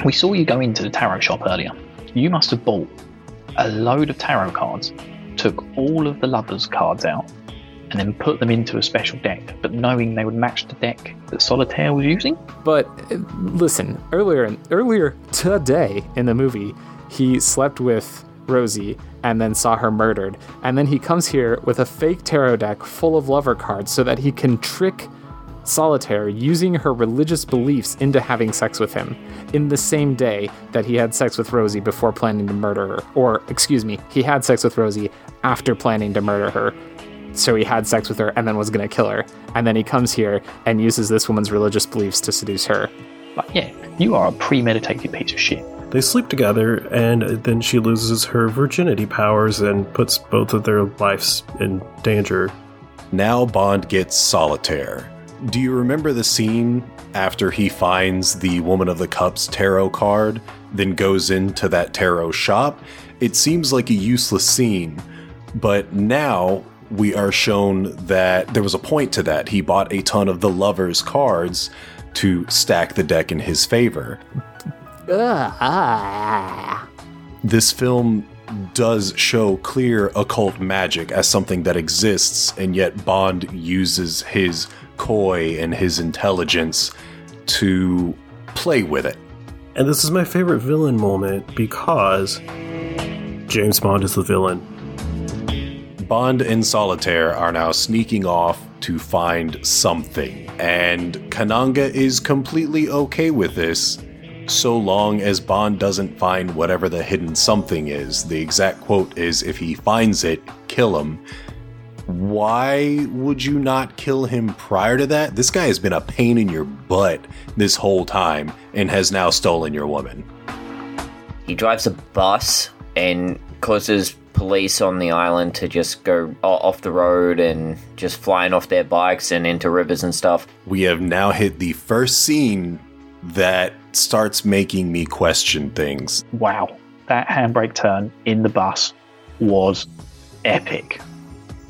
we saw you go into the tarot shop earlier. You must have bought a load of tarot cards, took all of the lovers' cards out, and then put them into a special deck, but knowing they would match the deck that Solitaire was using. But uh, listen, earlier earlier today in the movie, he slept with Rosie and then saw her murdered, and then he comes here with a fake tarot deck full of lover cards so that he can trick Solitaire using her religious beliefs into having sex with him in the same day that he had sex with Rosie before planning to murder her. Or, excuse me, he had sex with Rosie after planning to murder her. So he had sex with her and then was going to kill her. And then he comes here and uses this woman's religious beliefs to seduce her. But yeah, you are a premeditated piece of shit. They sleep together, and then she loses her virginity powers and puts both of their lives in danger. Now Bond gets Solitaire. Do you remember the scene after he finds the Woman of the Cups tarot card, then goes into that tarot shop? It seems like a useless scene, but now we are shown that there was a point to that. He bought a ton of the Lover's cards to stack the deck in his favor. This film does show clear occult magic as something that exists, and yet Bond uses his coy and his intelligence to play with it. And this is my favorite villain moment because James Bond is the villain. Bond and Solitaire are now sneaking off to find something, and Kananga is completely okay with this. so long as Bond doesn't find whatever the hidden something is. The exact quote is if he finds it, kill him. Why would you not kill him prior to that? This guy has been a pain in your butt this whole time and has now stolen your woman. He drives a bus and causes police on the island to just go off the road and just flying off their bikes and into rivers and stuff. We have now hit the first scene that starts making me question things. Wow, that handbrake turn in the bus was epic.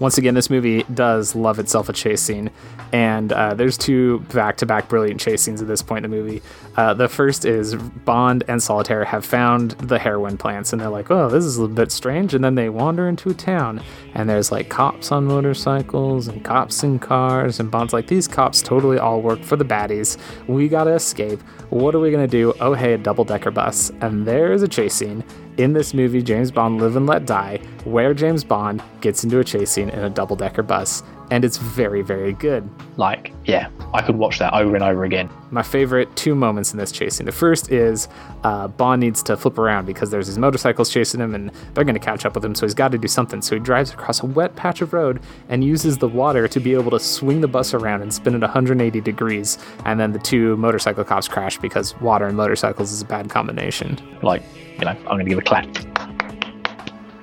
Once again, this movie does love itself a chase scene, and uh, there's two back-to-back brilliant chase scenes at this point in the movie. Uh, the first is Bond and Solitaire have found the heroin plants, and they're like, "Oh, this is a bit strange." And then they wander into a town, and there's like cops on motorcycles and cops in cars, and Bond's like, "These cops totally all work for the baddies. We gotta escape. What are we gonna do? Oh, hey, a double-decker bus." And there's a chase scene in this movie, James Bond Live and Let Die, where James Bond gets into a chase scene in a double decker bus. And it's very, very good. Like, yeah, I could watch that over and over again. My favorite two moments in this chase scene. The first is uh, Bond needs to flip around because there's these motorcycles chasing him and they're going to catch up with him, so he's got to do something. So he drives across a wet patch of road and uses the water to be able to swing the bus around and spin it 180 degrees. And then the two motorcycle cops crash because water and motorcycles is a bad combination. Like, you know, I'm going to give a clap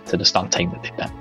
to the stunt team that did that.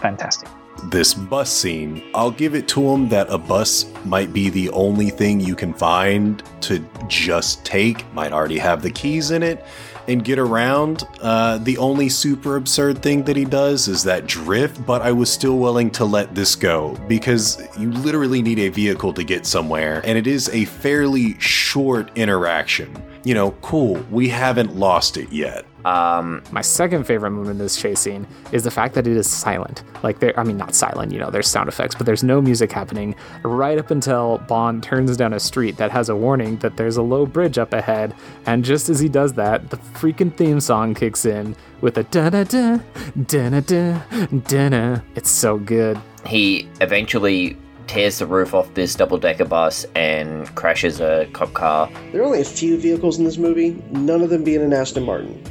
Fantastic. This bus scene, I'll give it to him that a bus might be the only thing you can find to just take, might already have the keys in it, and get around. Uh, the only super absurd thing that he does is that drift, but I was still willing to let this go because you literally need a vehicle to get somewhere, and it is a fairly short interaction. You know, cool, we haven't lost it yet. Um, my second favorite moment in this chase scene is the fact that it is silent. Like there, I mean, not silent. You know, there's sound effects, but there's no music happening right up until Bond turns down a street that has a warning that there's a low bridge up ahead. And just as he does that, the freaking theme song kicks in with a da da da da da da da. It's so good. He eventually tears the roof off this double decker bus and crashes a cop car. There are only a few vehicles in this movie, none of them being an Aston Martin.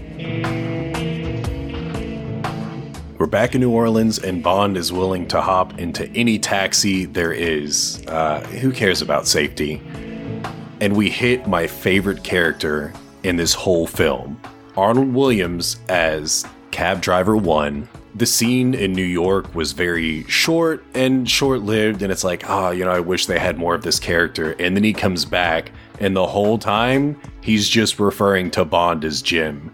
We're back in New Orleans, and Bond is willing to hop into any taxi there is. Uh, who cares about safety? And we hit my favorite character in this whole film Arnold Williams as Cab Driver 1. The scene in New York was very short and short lived, and it's like, ah, you know, I wish they had more of this character. And then he comes back, and the whole time, he's just referring to Bond as Jim.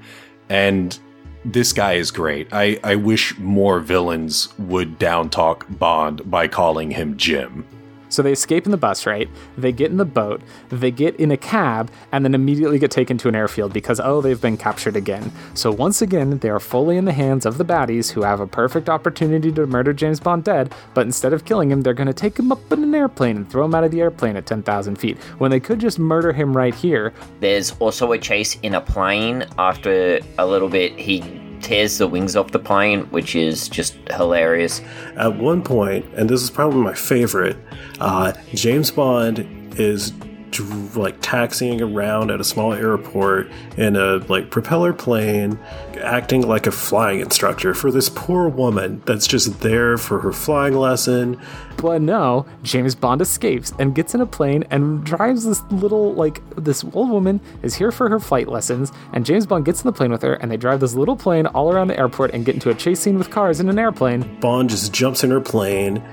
And this guy is great. I, I wish more villains would downtalk Bond by calling him Jim. So they escape in the bus, right? They get in the boat, they get in a cab, and then immediately get taken to an airfield because, oh, they've been captured again. So once again, they are fully in the hands of the baddies who have a perfect opportunity to murder James Bond dead, but instead of killing him, they're going to take him up in an airplane and throw him out of the airplane at 10,000 feet when they could just murder him right here. There's also a chase in a plane. After a little bit, he tears the wings off the plane, which is just hilarious. At one point, and this is probably my favorite, uh, James Bond is like taxiing around at a small airport in a like propeller plane, acting like a flying instructor for this poor woman that's just there for her flying lesson. But no, James Bond escapes and gets in a plane and drives this little, like, this old woman is here for her flight lessons. And James Bond gets in the plane with her and they drive this little plane all around the airport and get into a chase scene with cars in an airplane. Bond just jumps in her plane.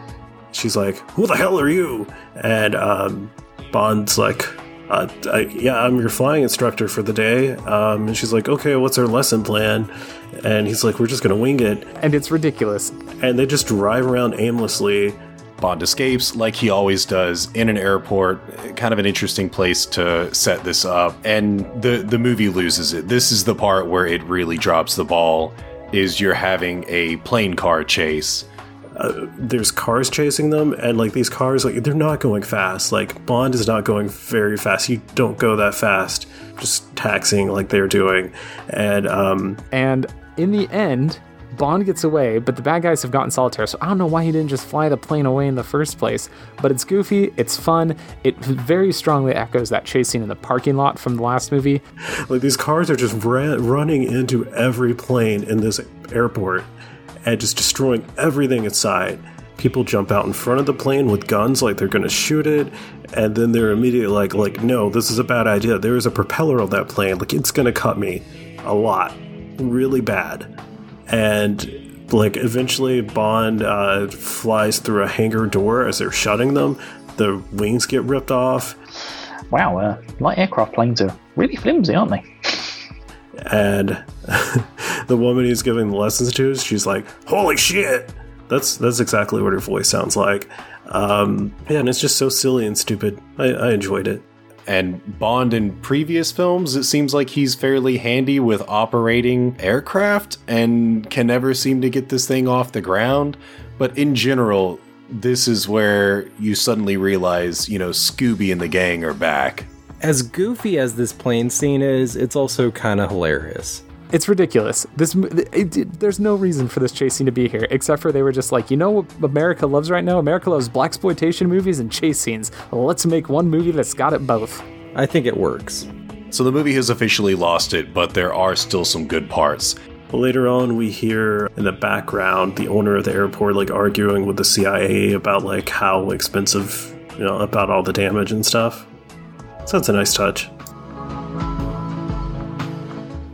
She's like, "Who the hell are you?" And um, Bond's like, uh, I, "Yeah, I'm your flying instructor for the day." Um, and she's like, "Okay, what's our lesson plan?" And he's like, "We're just gonna wing it." And it's ridiculous. And they just drive around aimlessly. Bond escapes like he always does in an airport. Kind of an interesting place to set this up. And the the movie loses it. This is the part where it really drops the ball is you're having a plane car chase. Uh, there's cars chasing them, and like these cars, like they're not going fast. Like Bond is not going very fast. You don't go that fast, just taxing like they're doing. And um, And in the end, Bond gets away, but the bad guys have gotten solitaire, so I don't know why he didn't just fly the plane away in the first place. But it's goofy, it's fun, it very strongly echoes that chase scene in the parking lot from the last movie. Like these cars are just ra- running into every plane in this airport and just destroying everything inside. People jump out in front of the plane with guns like they're going to shoot it, and then they're immediately like, like, no, this is a bad idea. There is a propeller on that plane. Like it's going to cut me a lot, really bad. And like eventually, Bond uh, flies through a hangar door as they're shutting them. The wings get ripped off. Wow, uh, light aircraft planes are really flimsy, aren't they? [LAUGHS] and [LAUGHS] the woman he's giving the lessons to, she's like, "Holy shit!" That's that's exactly what her voice sounds like. Um, yeah, and it's just so silly and stupid. I, I enjoyed it. And Bond in previous films, it seems like he's fairly handy with operating aircraft and can never seem to get this thing off the ground. But in general, this is where you suddenly realize, you know, Scooby and the gang are back. As goofy as this plane scene is, it's also kind of hilarious. It's ridiculous. This it, it, there's no reason for this chase scene to be here except for they were just like, you know what America loves right now? America loves blaxploitation movies and chase scenes. Let's make one movie that's got it both. I think it works. So the movie has officially lost it, but there are still some good parts. Later on, we hear in the background the owner of the airport like arguing with the CIA about like how expensive, you know, about all the damage and stuff. So that's a nice touch.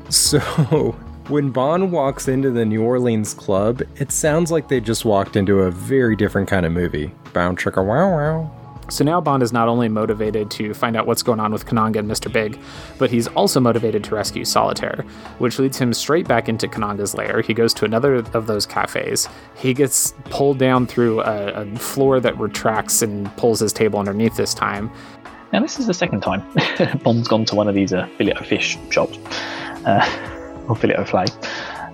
So, [LAUGHS] when Bond walks into the New Orleans club, it sounds like they just walked into a very different kind of movie. Bound chicka wow wow. So now Bond is not only motivated to find out what's going on with Kananga and Mr. Big, but he's also motivated to rescue Solitaire, which leads him straight back into Kananga's lair. He goes to another of those cafes. He gets pulled down through a, a floor that retracts and pulls his table underneath this time. Now, this is the second time [LAUGHS] Bond's gone to one of these uh, fillet fish shops, uh, [LAUGHS] or fillet flay,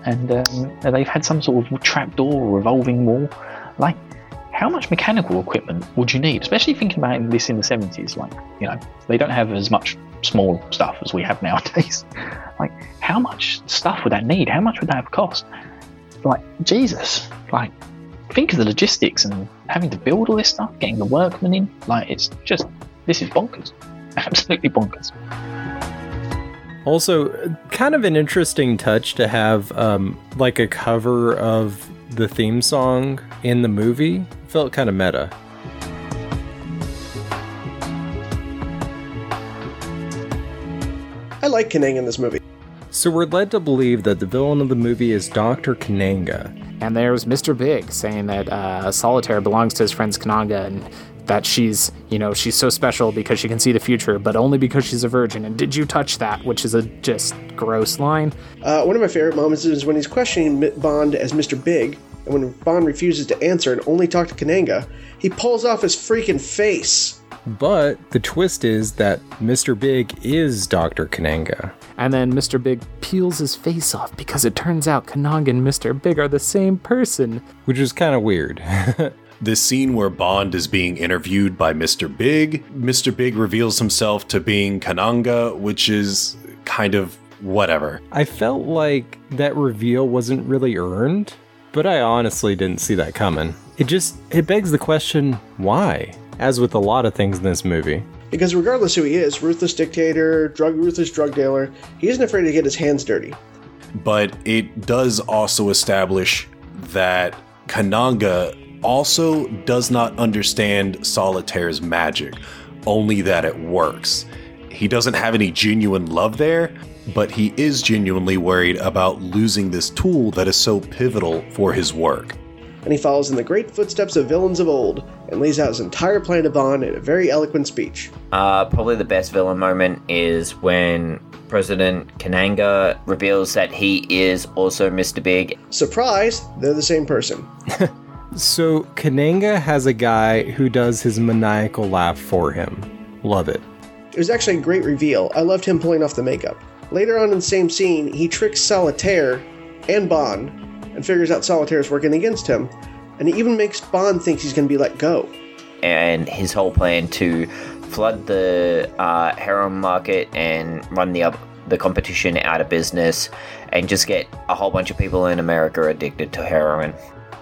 and um, they've had some sort of trapdoor or revolving wall. Like, how much mechanical equipment would you need? Especially thinking about this in the 70s. Like, you know, they don't have as much small stuff as we have nowadays. [LAUGHS] like, how much stuff would that need? How much would that have cost? Like, Jesus. Like, think of the logistics and having to build all this stuff, getting the workmen in. Like, it's just, this is bonkers. [LAUGHS] Absolutely bonkers. Also, kind of an interesting touch to have um, like a cover of the theme song in the movie felt kind of meta. I like Kananga in this movie. So we're led to believe that the villain of the movie is Dr. Kananga. And there's Mr. Big saying that uh, Solitaire belongs to his friends Kananga and that she's, you know, she's so special because she can see the future, but only because she's a virgin. And did you touch that? Which is a just gross line. Uh, one of my favorite moments is when he's questioning Bond as Mr. Big, and when Bond refuses to answer and only talk to Kananga, he pulls off his freaking face. But the twist is that Mr. Big is Dr. Kananga. And then Mr. Big peels his face off because it turns out Kananga and Mr. Big are the same person. Which is kind of weird. [LAUGHS] this scene where Bond is being interviewed by Mr. Big, Mr. Big reveals himself to being Kananga, which is kind of whatever. I felt like that reveal wasn't really earned, but I honestly didn't see that coming. It just it begs the question, why? As with a lot of things in this movie. Because regardless who he is, ruthless dictator, drug ruthless drug dealer, he isn't afraid to get his hands dirty. But it does also establish that Kananga also does not understand Solitaire's magic, only that it works. He doesn't have any genuine love there, but he is genuinely worried about losing this tool that is so pivotal for his work. And he follows in the great footsteps of villains of old and lays out his entire plan to Bond in a very eloquent speech. Uh, probably the best villain moment is when President Kananga reveals that he is also Mr. Big. Surprise, they're the same person. [LAUGHS] so Kananga has a guy who does his maniacal laugh for him. Love it. It was actually a great reveal. I loved him pulling off the makeup. Later on in the same scene, he tricks Solitaire and Bond and figures out Solitaire's working against him. And he even makes Bond think he's going to be let go. And his whole plan to flood the uh, heroin market and run the up the competition out of business and just get a whole bunch of people in America addicted to heroin.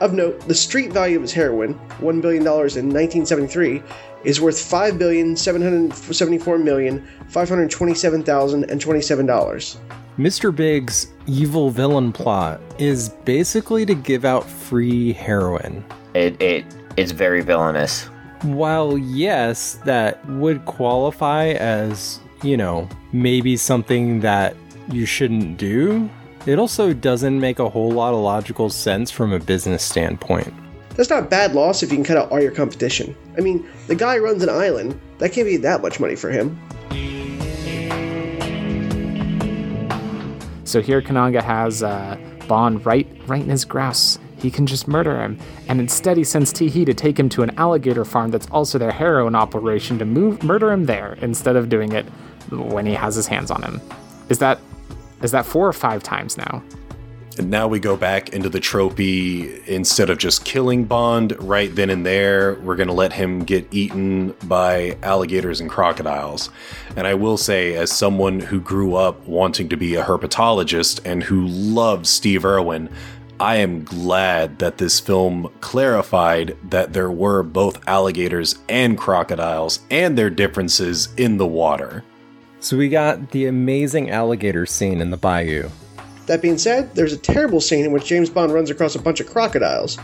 Of note, the street value of his heroin, $1 billion in 1973, is worth $5,774,527,027. Mr. Big's evil villain plot is basically to give out free heroin. It, it it's very villainous. While yes, that would qualify as, you know, maybe something that you shouldn't do, it also doesn't make a whole lot of logical sense from a business standpoint. That's not bad loss if you can cut out all your competition. I mean, the guy runs an island. That can't be that much money for him. So here Kananga has uh, Bond right, right in his grasp. He can just murder him, and instead he sends Tee Hee to take him to an alligator farm that's also their heroin operation to move murder him there instead of doing it when he has his hands on him. Is that is that four or five times now? And now we go back into the tropey. Instead of just killing Bond right then and there, we're going to let him get eaten by alligators and crocodiles. And I will say, as someone who grew up wanting to be a herpetologist and who loves Steve Irwin, I am glad that this film clarified that there were both alligators and crocodiles and their differences in the water. So we got the amazing alligator scene in the bayou. That being said, there's a terrible scene in which James Bond runs across a bunch of crocodiles.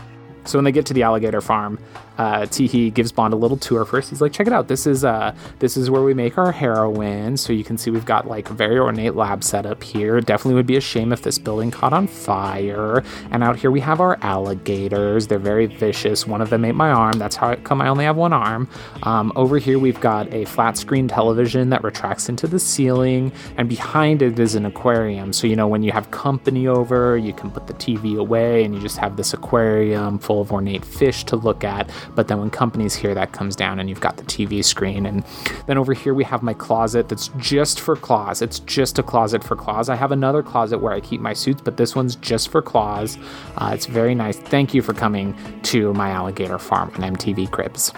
So when they get to the alligator farm, uh, Tee Hee gives Bond a little tour first. He's like, "Check it out. This is uh, this is where we make our heroin. So you can see we've got like a very ornate lab setup here. Definitely would be a shame if this building caught on fire. And out here we have our alligators. They're very vicious. One of them ate my arm. That's how come. I only have one arm. Um, over here we've got a flat screen television that retracts into the ceiling, and behind it is an aquarium. So you know when you have company over, you can put the TV away, and you just have this aquarium full of ornate fish to look at. But then when companies hear that comes down and you've got the TV screen. And then over here, we have my closet that's just for claws. It's just a closet for claws. I have another closet where I keep my suits, but this one's just for claws. Uh, it's very nice. Thank you for coming to my alligator farm on MTV Cribs.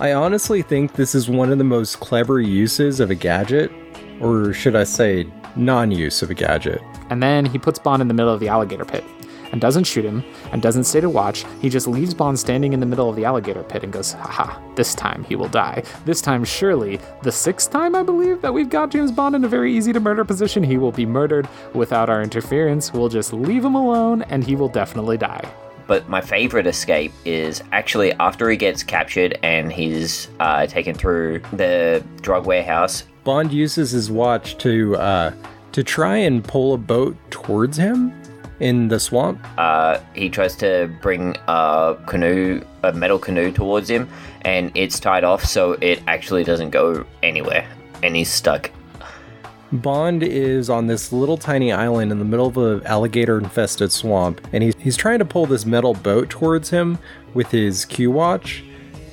I honestly think this is one of the most clever uses of a gadget, or should I say, non use of a gadget. And then he puts Bond in the middle of the alligator pit and doesn't shoot him and doesn't stay to watch. He just leaves Bond standing in the middle of the alligator pit and goes, haha, this time he will die. This time, surely, the sixth time I believe that we've got James Bond in a very easy to murder position, he will be murdered without our interference. We'll just leave him alone and he will definitely die. But my favorite escape is actually after he gets captured and he's uh, taken through the drug warehouse. Bond uses his watch to uh, to try and pull a boat towards him in the swamp. Uh, he tries to bring a canoe, a metal canoe, towards him, and it's tied off, so it actually doesn't go anywhere, and he's stuck. Bond is on this little tiny island in the middle of an alligator infested swamp, and he's, he's trying to pull this metal boat towards him with his Q watch,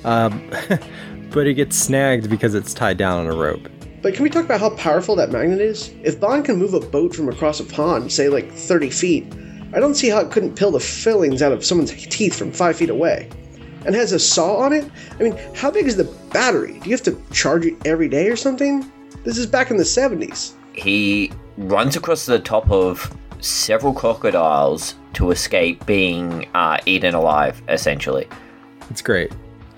um, [LAUGHS] but it gets snagged because it's tied down on a rope. But can we talk about how powerful that magnet is? If Bond can move a boat from across a pond, say like 30 feet, I don't see how it couldn't peel the fillings out of someone's teeth from 5 feet away. And has a saw on it? I mean, how big is the battery? Do you have to charge it every day or something? This is back in the 70s. He runs across the top of several crocodiles to escape being uh, eaten alive, essentially. It's great.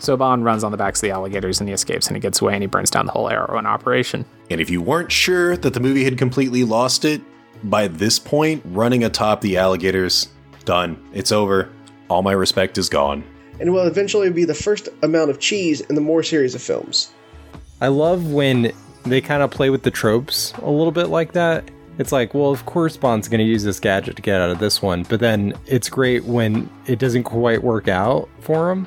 So Bond runs on the backs of the alligators and he escapes and he gets away and he burns down the whole heroin operation. And if you weren't sure that the movie had completely lost it, by this point, running atop the alligators, done. It's over. All my respect is gone. And will eventually be the first amount of cheese in the Moore series of films. I love when they kind of play with the tropes a little bit like that. It's like, well, of course Bond's going to use this gadget to get out of this one, but then it's great when it doesn't quite work out for him.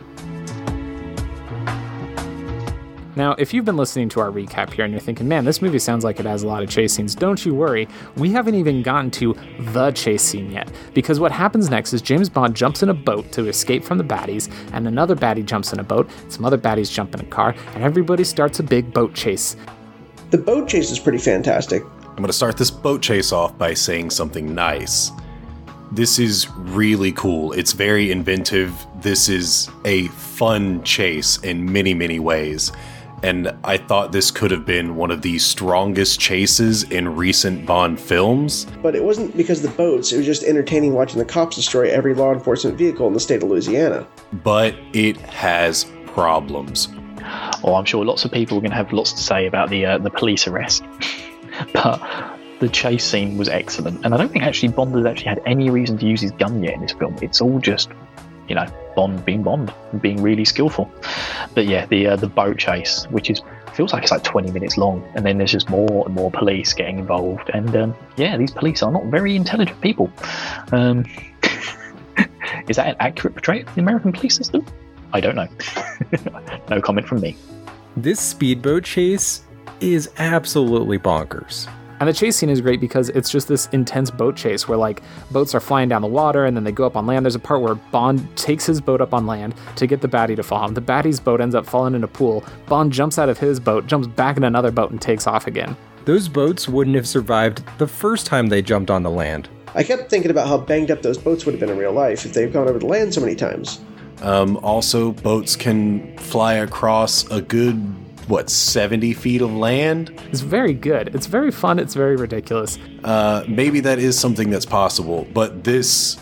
Now, if you've been listening to our recap here and you're thinking, man, this movie sounds like it has a lot of chase scenes, don't you worry. We haven't even gotten to the chase scene yet. Because what happens next is James Bond jumps in a boat to escape from the baddies, and another baddie jumps in a boat, some other baddies jump in a car, and everybody starts a big boat chase. The boat chase is pretty fantastic. I'm going to start this boat chase off by saying something nice. This is really cool. It's very inventive. This is a fun chase in many, many ways. And I thought this could have been one of the strongest chases in recent Bond films. But it wasn't because of the boats, it was just entertaining watching the cops destroy every law enforcement vehicle in the state of Louisiana. But it has problems. Oh, I'm sure lots of people are going to have lots to say about the uh, the police arrest, [LAUGHS] but the chase scene was excellent, and I don't think actually Bond has actually had any reason to use his gun yet in this film. It's all just, you know, Bond being Bond, and being really skillful. But yeah, the uh, the boat chase, which is feels like it's like 20 minutes long, and then there's just more and more police getting involved, and um, yeah, these police are not very intelligent people. Um, [LAUGHS] is that an accurate portrayal of the American police system? I don't know. [LAUGHS] no comment from me. This speedboat chase is absolutely bonkers. And the chase scene is great because it's just this intense boat chase where like boats are flying down the water and then they go up on land. There's a part where Bond takes his boat up on land to get the baddie to follow him. The baddie's boat ends up falling in a pool. Bond jumps out of his boat, jumps back in another boat, and takes off again. Those boats wouldn't have survived the first time they jumped on the land. I kept thinking about how banged up those boats would have been in real life if they've gone over the land so many times. Um, also, boats can fly across a good, what, 70 feet of land? It's very good. It's very fun. It's very ridiculous. Uh, maybe that is something that's possible, but this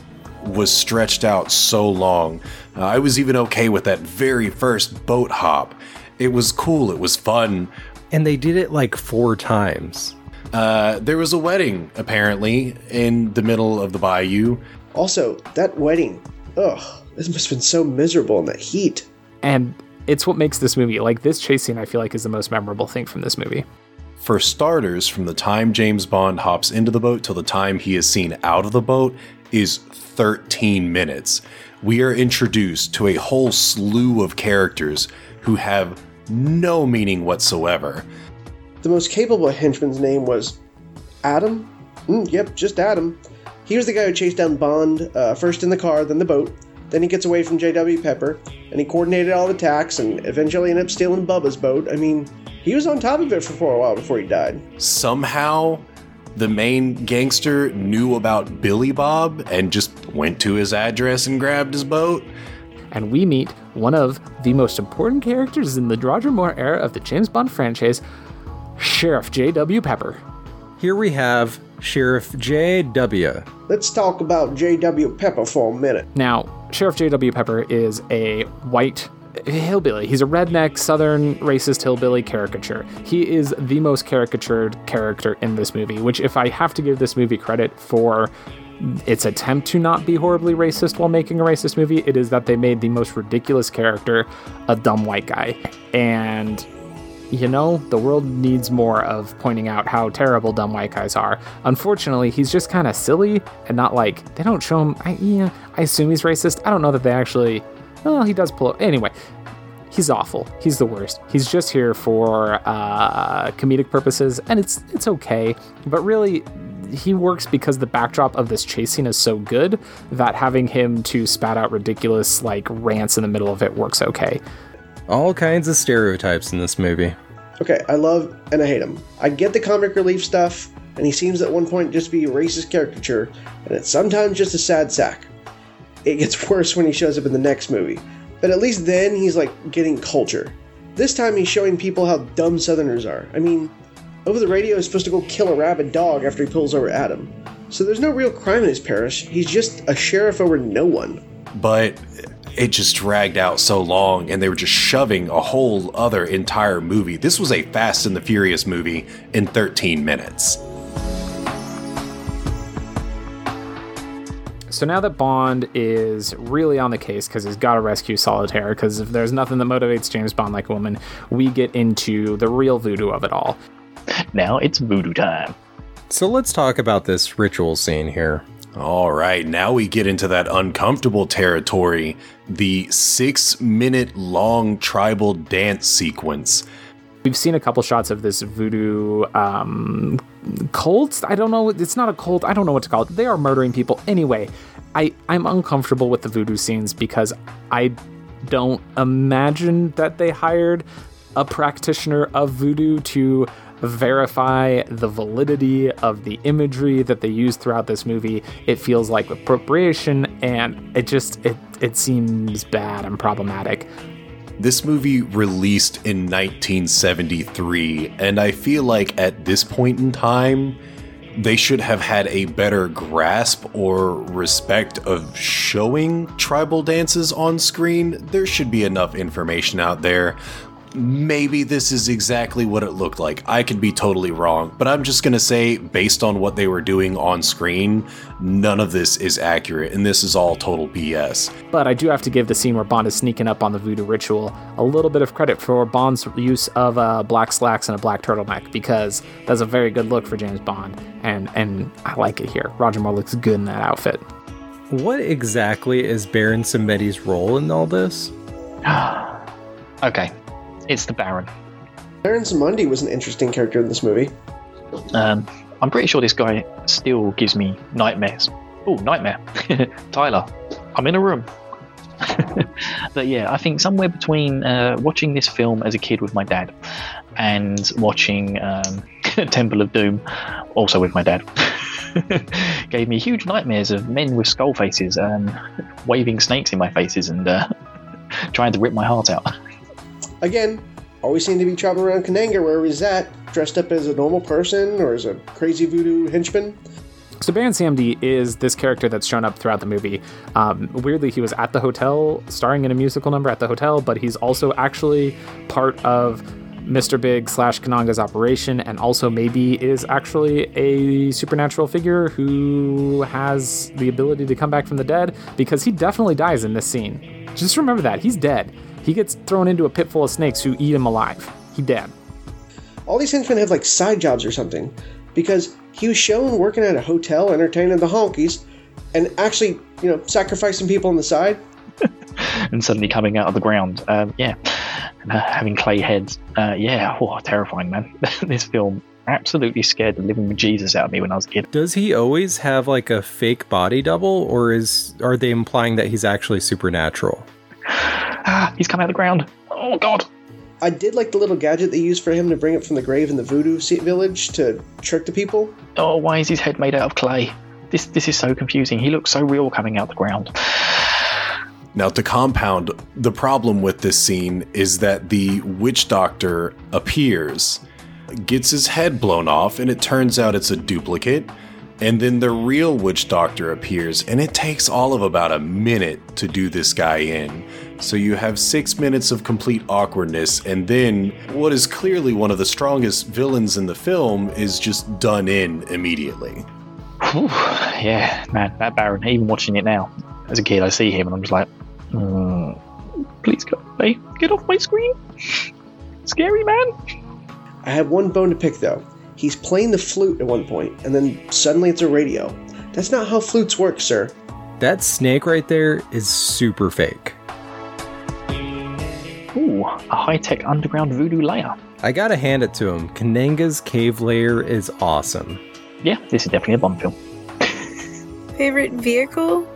was stretched out so long. Uh, I was even okay with that very first boat hop. It was cool, it was fun. And they did it like four times. Uh, there was a wedding, apparently, in the middle of the bayou. Also, that wedding, ugh, this must have been so miserable in that heat. And it's what makes this movie like this chase scene. I feel like is the most memorable thing from this movie. For starters, from the time James Bond hops into the boat till the time he is seen out of the boat is 13 minutes. We are introduced to a whole slew of characters who have no meaning whatsoever. The most capable henchman's name was Adam? Mm, yep, just Adam. He was the guy who chased down Bond, uh, first in the car, then the boat. Then he gets away from J.W. Pepper, and he coordinated all the attacks and eventually ended up stealing Bubba's boat. I mean, he was on top of it for, for a while before he died. Somehow, the main gangster knew about Billy Bob and just went to his address and grabbed his boat. And we meet one of the most important characters in the Roger Moore era of the James Bond franchise, Sheriff J.W. Pepper. Here we have Sheriff J.W. Let's talk about J.W. Pepper for a minute. Now, Sheriff J.W. Pepper is a white hillbilly. He's a redneck, southern, racist hillbilly caricature. He is the most caricatured character in this movie, which, if I have to give this movie credit for its attempt to not be horribly racist while making a racist movie, it is that they made the most ridiculous character a dumb white guy. And you know, the world needs more of pointing out how terrible dumb white guys are. Unfortunately, he's just kind of silly and not like they don't show him. I, yeah, I assume he's racist. I don't know that they actually. Well, he does pull. Up. Anyway, he's awful. He's the worst. He's just here for uh, comedic purposes, and it's it's okay. But really, he works because the backdrop of this chase scene is so good that having him to spat out ridiculous like rants in the middle of it works okay. All kinds of stereotypes in this movie. Okay, I love and I hate him. I get the comic relief stuff, and he seems at one point just be a racist caricature, and it's sometimes just a sad sack. It gets [LAUGHS] worse when he shows up in the next movie, but at least then he's like getting culture. This time he's showing people how dumb Southerners are. I mean, over the radio he's supposed to go kill a rabid dog after he pulls over Adam. So there's no real crime in his parish, he's just a sheriff over no one. But it just dragged out so long and they were just shoving a whole other entire movie. This was a Fast and the Furious movie in 13 minutes. So now that Bond is really on the case because he's got to rescue Solitaire, because if there's nothing that motivates James Bond like a woman, we get into the real voodoo of it all. Now it's voodoo time. So let's talk about this ritual scene here. All right, now we get into that uncomfortable territory the six minute long tribal dance sequence. We've seen a couple shots of this voodoo um, cult. I don't know. It's not a cult. I don't know what to call it. They are murdering people. Anyway, I, I'm uncomfortable with the voodoo scenes because I don't imagine that they hired a practitioner of voodoo to verify the validity of the imagery that they use throughout this movie. It feels like appropriation and it just it it seems bad and problematic. This movie released in 1973, and I feel like at this point in time, they should have had a better grasp or respect of showing tribal dances on screen. There should be enough information out there. Maybe this is exactly what it looked like. I could be totally wrong, but I'm just gonna say, based on what they were doing on screen, none of this is accurate, and this is all total BS. But I do have to give the scene where Bond is sneaking up on the voodoo ritual a little bit of credit for Bond's use of uh, black slacks and a black turtleneck because that's a very good look for James Bond, and and I like it here. Roger Moore looks good in that outfit. What exactly is Baron Samedi's role in all this? [SIGHS] okay, it's the Baron. Baron Samedi was an interesting character in this movie. Um, I'm pretty sure this guy still gives me nightmares. Oh, nightmare. [LAUGHS] Tyler, I'm in a room. [LAUGHS] but yeah, I think somewhere between uh, watching this film as a kid with my dad and watching um, [LAUGHS] Temple of Doom, also with my dad, gave me huge nightmares of men with skull faces and waving snakes in my faces and uh, trying to rip my heart out. Again, always seemed to be traveling around Kananga wherever he's at, dressed up as a normal person or as a crazy voodoo henchman. So Baron Samedi is this character that's shown up throughout the movie. Um, weirdly, he was at the hotel, starring in a musical number at the hotel, but he's also actually part of Mr. Big slash Kananga's operation, and also maybe is actually a supernatural figure who has the ability to come back from the dead because he definitely dies in this scene. Just remember that he's dead. He gets thrown into a pit full of snakes who eat him alive. He dead. All these henchmen have like side jobs or something, because he was shown working at a hotel entertaining the honkies, and actually, you know, sacrificing people on the side. [LAUGHS] and suddenly coming out of the ground. Um, yeah, and, uh, having clay heads. Uh, yeah, oh, terrifying, man. [LAUGHS] this film absolutely scared the living Jesus out of me when I was a kid. Does he always have like a fake body double, or is are they implying that he's actually supernatural? Ah, he's come out of the ground. Oh God. I did like the little gadget they used for him to bring up from the grave in the voodoo village to trick the people. Oh, why is his head made out of clay? This this is so confusing. He looks so real coming out of the ground. Now, to compound the problem with this scene is that the witch doctor appears, gets his head blown off, and it turns out it's a duplicate. And then the real witch doctor appears, and it takes all of about a minute to do this guy in. So you have six minutes of complete awkwardness, and then what is clearly one of the strongest villains in the film is just done in immediately. Whew, yeah, man, that Baron, even watching it now, as a kid, I see him and I'm just like, mm, please go away. Get off my screen. Scary, man. I have one bone to pick though. He's playing the flute at one point, and then suddenly it's a radio. That's not how flutes work, sir. That snake right there is super fake. Ooh, a high tech underground voodoo layer. I gotta hand it to him. Kananga's cave layer is awesome. Yeah, this is definitely a Bond film. Favorite vehicle?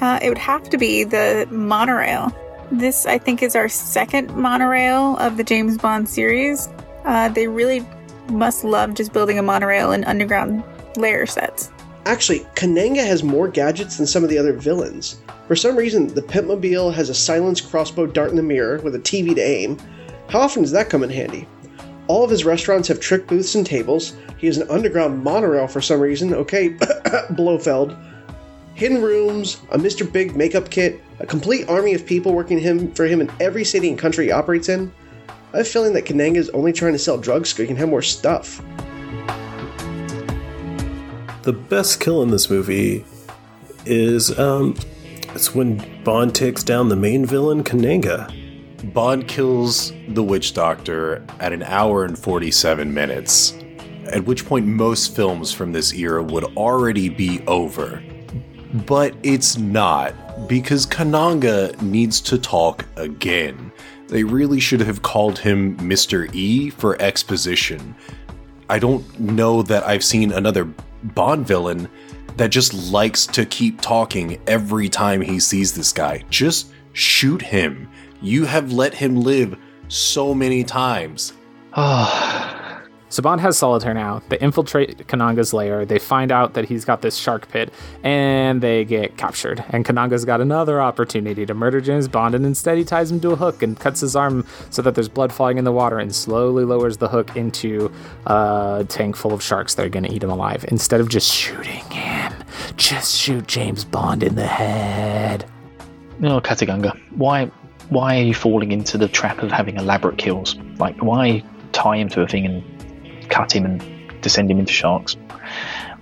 Uh, it would have to be the monorail. This, I think, is our second monorail of the James Bond series. Uh, they really must love just building a monorail and underground layer sets. Actually, Kananga has more gadgets than some of the other villains. For some reason, the Pimpmobile has a silenced crossbow dart in the mirror with a TV to aim. How often does that come in handy? All of his restaurants have trick booths and tables. He has an underground monorail for some reason. Okay, [COUGHS] Blofeld. Hidden rooms, a Mr. Big makeup kit, a complete army of people working him for him in every city and country he operates in. I have a feeling that Kananga is only trying to sell drugs so he can have more stuff. The best kill in this movie is um, it's when Bond takes down the main villain, Kananga. Bond kills the witch doctor at an hour and 47 minutes, at which point most films from this era would already be over. But it's not, because Kananga needs to talk again. They really should have called him Mr. E for exposition. I don't know that I've seen another Bond villain that just likes to keep talking every time he sees this guy. Just shoot him. You have let him live so many times. [SIGHS] [SIGHS] [SIGHS] So Bond has Solitaire now. They infiltrate Kananga's lair. They find out that he's got this shark pit, and they get captured. And Kananga's got another opportunity to murder James Bond, and instead he ties him to a hook and cuts his arm so that there's blood falling in the water, and slowly lowers the hook into a tank full of sharks that are going to eat him alive. Instead of just shooting him, just shoot James Bond in the head. No, Kataganga, why why are you falling into the trap of having elaborate kills? Like, why tie him to a thing and cut him and descend him into sharks?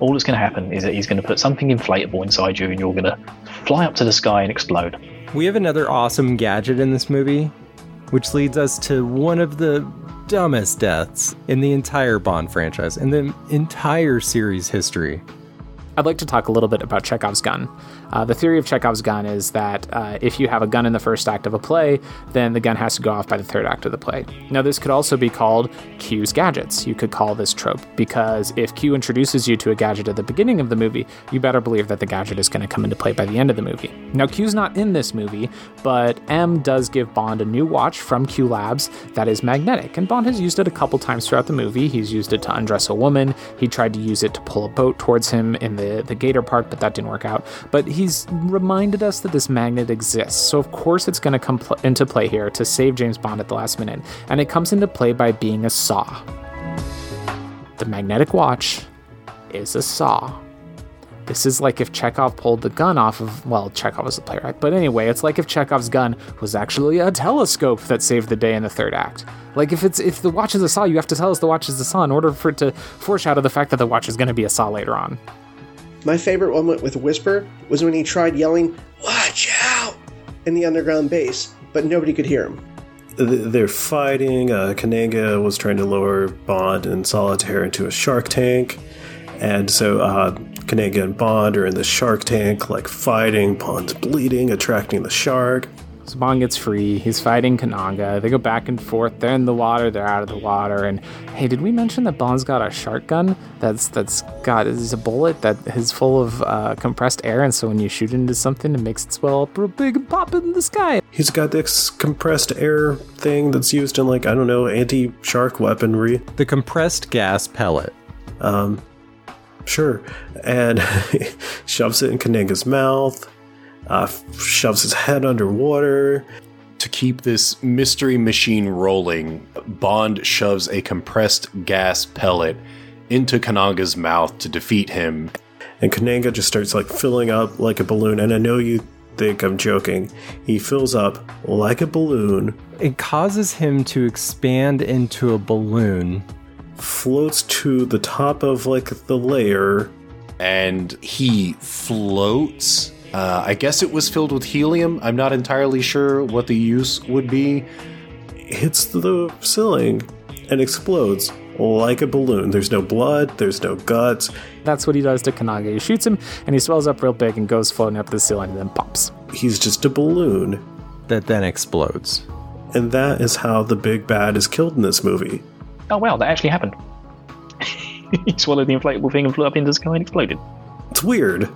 All that's going to happen is that he's going to put something inflatable inside you and you're going to fly up to the sky and explode. We have another awesome gadget in this movie, which leads us to one of the dumbest deaths in the entire Bond franchise, in the entire series history. I'd like to talk a little bit about Chekhov's gun. Uh, the theory of Chekhov's gun is that uh, if you have a gun in the first act of a play, then the gun has to go off by the third act of the play. Now, this could also be called Q's gadgets. You could call this trope because if Q introduces you to a gadget at the beginning of the movie, you better believe that the gadget is going to come into play by the end of the movie. Now, Q's not in this movie, but M does give Bond a new watch from Q Labs that is magnetic, and Bond has used it a couple times throughout the movie. He's used it to undress a woman. He tried to use it to pull a boat towards him in the the Gator Park, but that didn't work out. But he he's reminded us that this magnet exists. So, of course, it's going to come pl- into play here to save James Bond at the last minute. And it comes into play by being a saw. The magnetic watch is a saw. This is like if Chekhov pulled the gun off of, well, Chekhov was the playwright, but anyway, it's like if Chekhov's gun was actually a telescope that saved the day in the third act. Like if it's if the watch is a saw, you have to tell us the watch is a saw in order for it to foreshadow the fact that the watch is going to be a saw later on. My favorite moment with Whisper was when he tried yelling, Watch out! in the underground base, but nobody could hear him. They're fighting. Uh, Kananga was trying to lower Bond and Solitaire into a shark tank. And so uh, Kananga and Bond are in the shark tank, like fighting. Bond's bleeding, attracting the shark. So Bond gets free. He's fighting Kananga. They go back and forth. They're in the water. They're out of the water. And hey, did we mention that Bond's got a shark gun? That's that's got is a bullet that is full of uh, compressed air, and so when you shoot into something, it makes it swell up real big and pop in the sky. He's got this compressed air thing that's used in like I don't know anti-shark weaponry. The compressed gas pellet. Um, sure, and [LAUGHS] shoves it in Kananga's mouth uh, shoves his head underwater. To keep this mystery machine rolling, Bond shoves a compressed gas pellet into Kananga's mouth to defeat him. And Kananga just starts like filling up like a balloon. And I know you think I'm joking. He fills up like a balloon. It causes him to expand into a balloon. Floats to the top of like the layer. And he floats uh, I guess it was filled with helium. I'm not entirely sure what the use would be. Hits the ceiling and explodes like a balloon. There's no blood, there's no guts. That's what he does to Kananga. He shoots him and he swells up real big and goes floating up the ceiling and then pops. He's just a balloon. That then explodes. And that is how the big bad is killed in this movie. Oh wow, that actually happened. [LAUGHS] he swallowed the inflatable thing and flew up into the sky and exploded. It's weird.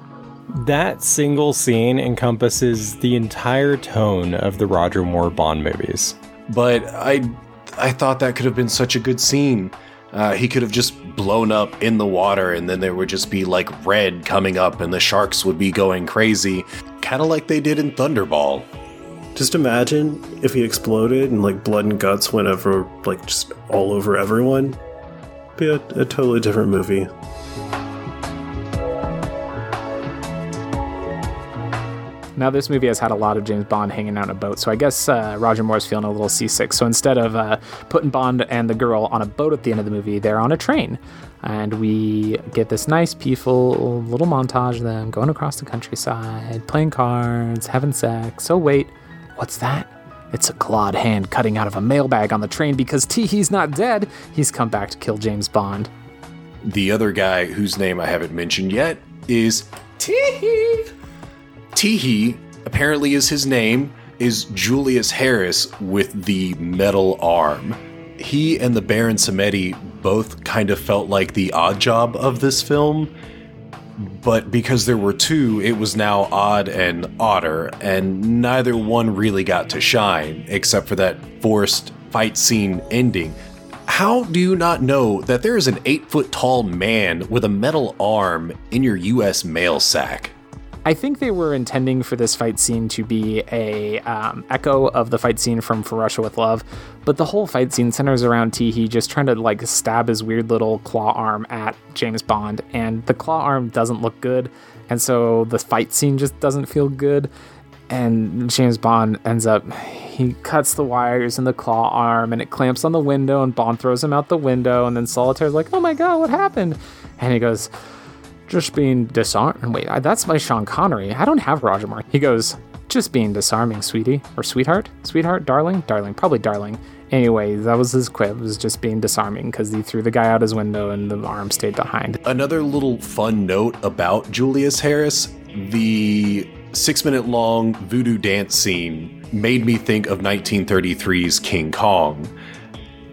That single scene encompasses the entire tone of the Roger Moore Bond movies. But I, I thought that could have been such a good scene. Uh, he could have just blown up in the water, and then there would just be like red coming up, and the sharks would be going crazy, kind of like they did in Thunderball. Just imagine if he exploded and like blood and guts went over, like just all over everyone. Be a, a totally different movie. Now, this movie has had a lot of James Bond hanging out in a boat, so I guess uh, Roger Moore's feeling a little seasick. So instead of uh, putting Bond and the girl on a boat at the end of the movie, they're on a train. And we get this nice, peaceful little montage of them going across the countryside, playing cards, having sex. Oh, wait, what's that? It's a clawed hand cutting out of a mailbag on the train because Tee Hee's not dead. He's come back to kill James Bond. The other guy, whose name I haven't mentioned yet, is Tee Hee. Tee Hee apparently is his name, is Julius Harris with the metal arm. He and the Baron Samedi both kind of felt like the Oddjob of this film, but because there were two, it was now odd and odder, and neither one really got to shine, except for that forced fight scene ending. How do you not know that there is an eight foot tall man with a metal arm in your US mail sack? I think they were intending for this fight scene to be a um, echo of the fight scene from For Russia with Love, but the whole fight scene centers around Tee Hee just trying to like stab his weird little claw arm at James Bond, and the claw arm doesn't look good, and so the fight scene just doesn't feel good. And James Bond ends up he cuts the wires in the claw arm and it clamps on the window and Bond throws him out the window and then Solitaire's like, "Oh my god, what happened?" And he goes, just being disarmed. Wait, that's my Sean Connery. I don't have Roger Moore. He goes, just being disarming, sweetie. Or sweetheart? Sweetheart? Darling? Darling. Probably darling. Anyway, that was his quip, was just being disarming because he threw the guy out his window and the arm stayed behind. Another little fun note about Julius Harris the six minute long voodoo dance scene made me think of 1933's King Kong.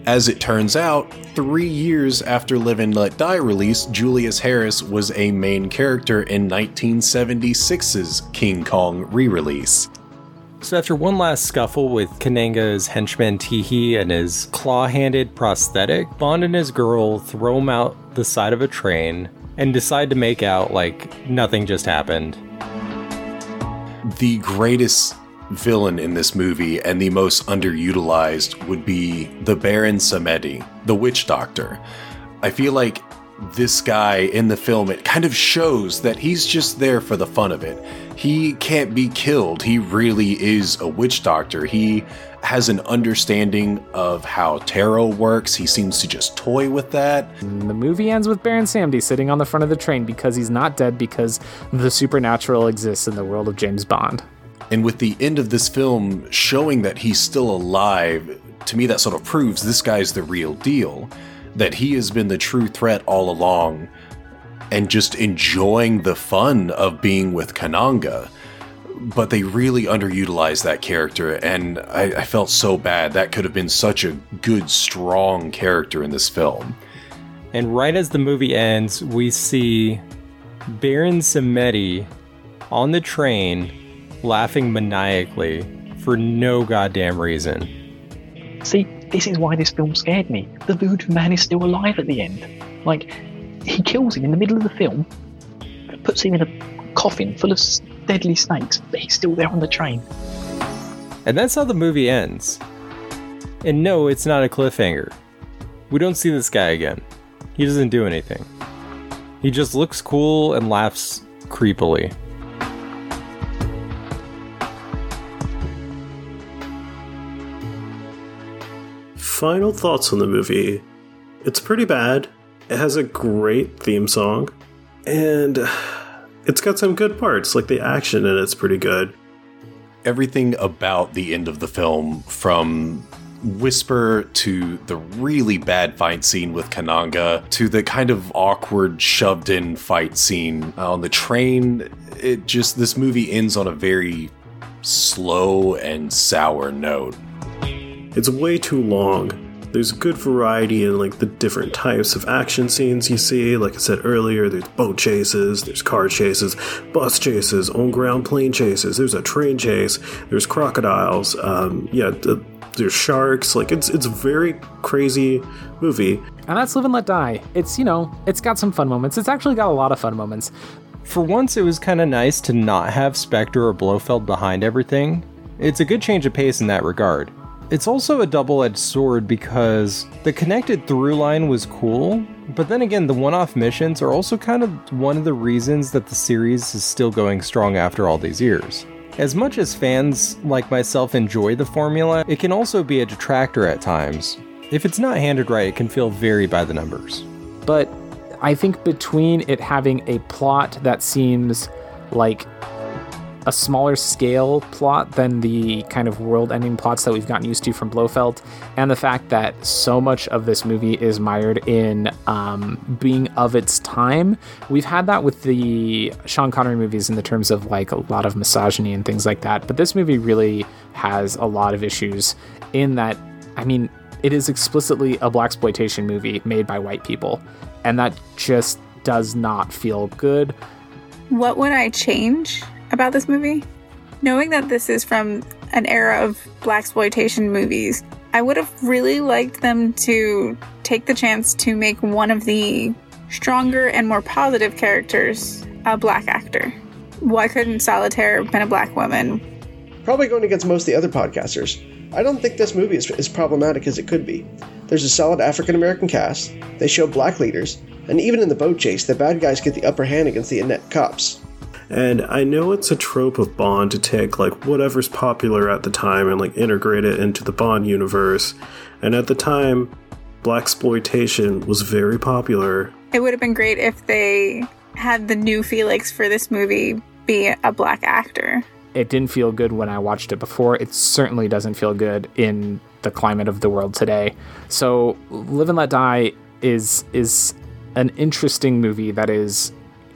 As it turns out, three years after Live and Let Die release, Julius Harris was a main character in 1976's King Kong re release. So after one last scuffle with Kananga's henchman Tee Hee and his claw-handed prosthetic, Bond and his girl throw him out the side of a train and decide to make out like nothing just happened. The greatest villain in this movie and the most underutilized would be the Baron Samedi, the witch doctor. I feel like this guy in the film, it kind of shows that he's just there for the fun of it. He can't be killed. He really is a witch doctor. He has an understanding of how tarot works. He seems to just toy with that. The movie ends with Baron Samedi sitting on the front of the train because he's not dead because the supernatural exists in the world of James Bond. And with the end of this film showing that he's still alive, to me that sort of proves this guy's the real deal. That he has been the true threat all along and just enjoying the fun of being with Kananga. But they really underutilized that character, and I, I felt so bad. That could have been such a good, strong character in this film. And right as the movie ends, we see Baron Samedi on the train laughing maniacally for no goddamn reason. See, this is why this film scared me. The voodoo man is still alive at the end. Like, he kills him in the middle of the film, puts him in a coffin full of deadly snakes, but he's still there on the train. And that's how the movie ends. And no, it's not a cliffhanger. We don't see this guy again. He doesn't do anything. He just looks cool and laughs creepily. Final thoughts on the movie. It's pretty bad. It has a great theme song. And it's got some good parts, like the action in it's pretty good. Everything about the end of the film, from Whisper to the really bad fight scene with Kananga to the kind of awkward shoved in fight scene uh, on the train, it just, this movie ends on a very slow and sour note. It's way too long. There's good variety in like the different types of action scenes you see. Like I said earlier, there's boat chases, there's car chases, bus chases, on ground plane chases. There's a train chase. There's crocodiles. Um, yeah, th- there's sharks. Like it's it's a very crazy movie. And that's Live and Let Die. It's you know, it's got some fun moments. It's actually got a lot of fun moments. For once, it was kind of nice to not have Spectre or Blofeld behind everything. It's a good change of pace in that regard. It's also a double edged sword because the connected through line was cool, but then again, the one off missions are also kind of one of the reasons that the series is still going strong after all these years. As much as fans like myself enjoy the formula, it can also be a detractor at times. If it's not handled right, it can feel very by the numbers. But I think between it having a plot that seems like a smaller scale plot than the kind of world ending plots that we've gotten used to from Blofeld, and the fact that so much of this movie is mired in um, being of its time. We've had that with the Sean Connery movies in the terms of like a lot of misogyny and things like that, but this movie really has a lot of issues in that, I mean, it is explicitly a blaxploitation movie made by white people, and that just does not feel good. What would I change about this movie? Knowing that this is from an era of blaxploitation movies, I would have really liked them to take the chance to make one of the stronger and more positive characters a black actor. Why couldn't Solitaire been a black woman? Probably going against most of the other podcasters. I don't think this movie is as problematic as it could be. There's a solid African American cast, they show black leaders, and even in the boat chase, the bad guys get the upper hand against the inept cops. And I know it's a trope of Bond to take like whatever's popular at the time and like integrate it into the Bond universe. And at the time, blaxploitation was very popular. It would have been great if they had the new Felix for this movie be a black actor. It didn't feel good when I watched it before. It certainly doesn't feel good in the climate of the world today. So, Live and Let Die is is an interesting movie that is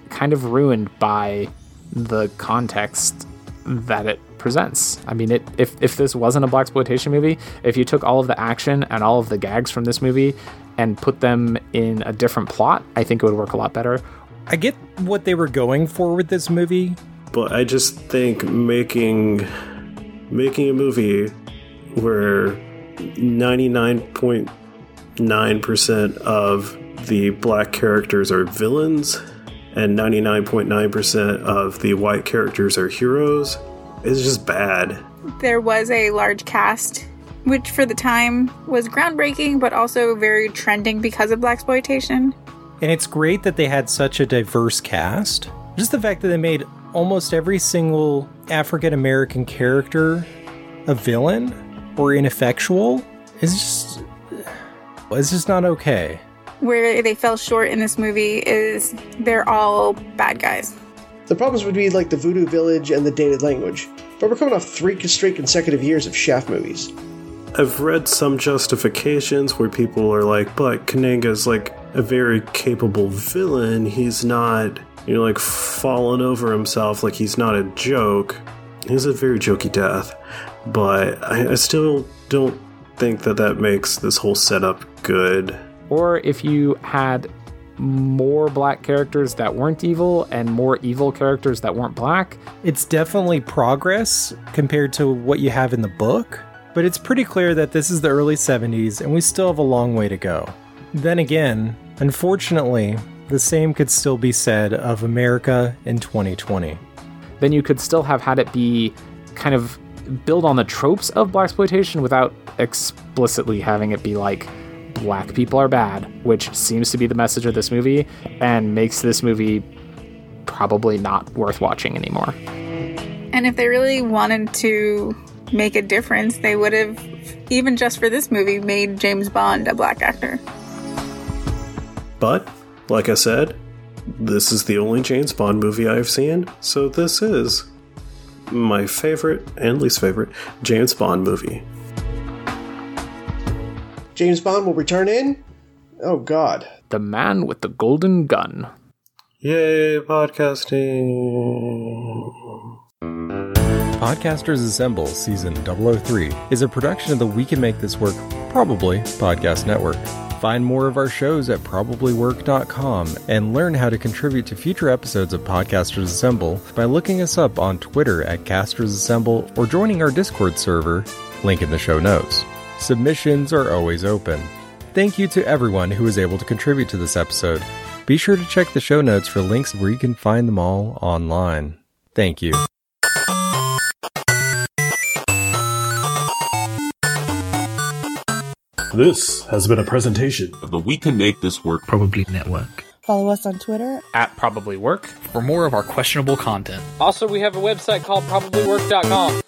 kind of ruined by the context that it presents. I mean, it if if this wasn't a blaxploitation movie, if you took all of the action and all of the gags from this movie and put them in a different plot, I think it would work a lot better. I get what they were going for with this movie, but I just think making making a movie where 99.9% of the black characters are villains and 99.9% of the white characters are heroes is just bad. There was a large cast, which for the time was groundbreaking, but also very trending because of blaxploitation. And it's great that they had such a diverse cast. Just the fact that they made almost every single African American character a villain or ineffectual is just it's just not okay. Where they fell short in this movie is they're all bad guys. The problems would be like the Voodoo Village and the dated language, but we're coming off three straight consecutive years of Shaft movies. I've read some justifications where people are like, but Kananga's like a very capable villain. He's not, you know, like falling over himself. Like he's not a joke. He's a very jokey death. But I, I still don't think that that makes this whole setup good. Or if you had more black characters that weren't evil and more evil characters that weren't black. It's definitely progress compared to what you have in the book, but it's pretty clear that this is the early 70s and we still have a long way to go. Then again, unfortunately, the same could still be said of America in 2020. Then you could still have had it be kind of build on the tropes of blaxploitation without explicitly having it be like black people are bad, which seems to be the message of this movie and makes this movie probably not worth watching anymore. And if they really wanted to make a difference, they would have, even just for this movie, made James Bond a black actor. But, like I said, this is the only James Bond movie I've seen, so this is my favorite and least favorite James Bond movie. James Bond will return in. Oh God! The Man with the Golden Gun. Yay, podcasting! Podcasters Assemble Season 003 is a production of the We Can Make This Work Probably Podcast Network. Find more of our shows at probablywork.com and learn how to contribute to future episodes of Podcasters Assemble by looking us up on Twitter at Casters Assemble or joining our Discord server, link in the show notes. Submissions are always open. Thank you to everyone who was able to contribute to this episode. Be sure to check the show notes for links where you can find them all online. Thank you. This has been a presentation of the We Can Make This Work Probably Network. Follow us on Twitter at Probably Work for more of our questionable content. Also, we have a website called probablywork.com.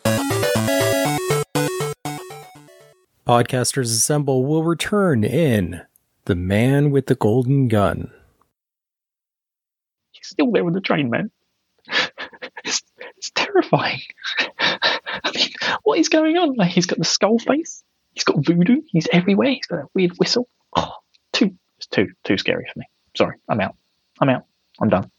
Podcasters Assemble will return in The Man with the Golden Gun. He's still there with the train, man. it's, it's terrifying. [LAUGHS] I mean, what is going on? Like, he's got the skull face. He's got voodoo. He's everywhere. He's got a weird whistle. Oh, too, it's too, too scary for me. Sorry, I'm out. I'm out. I'm done.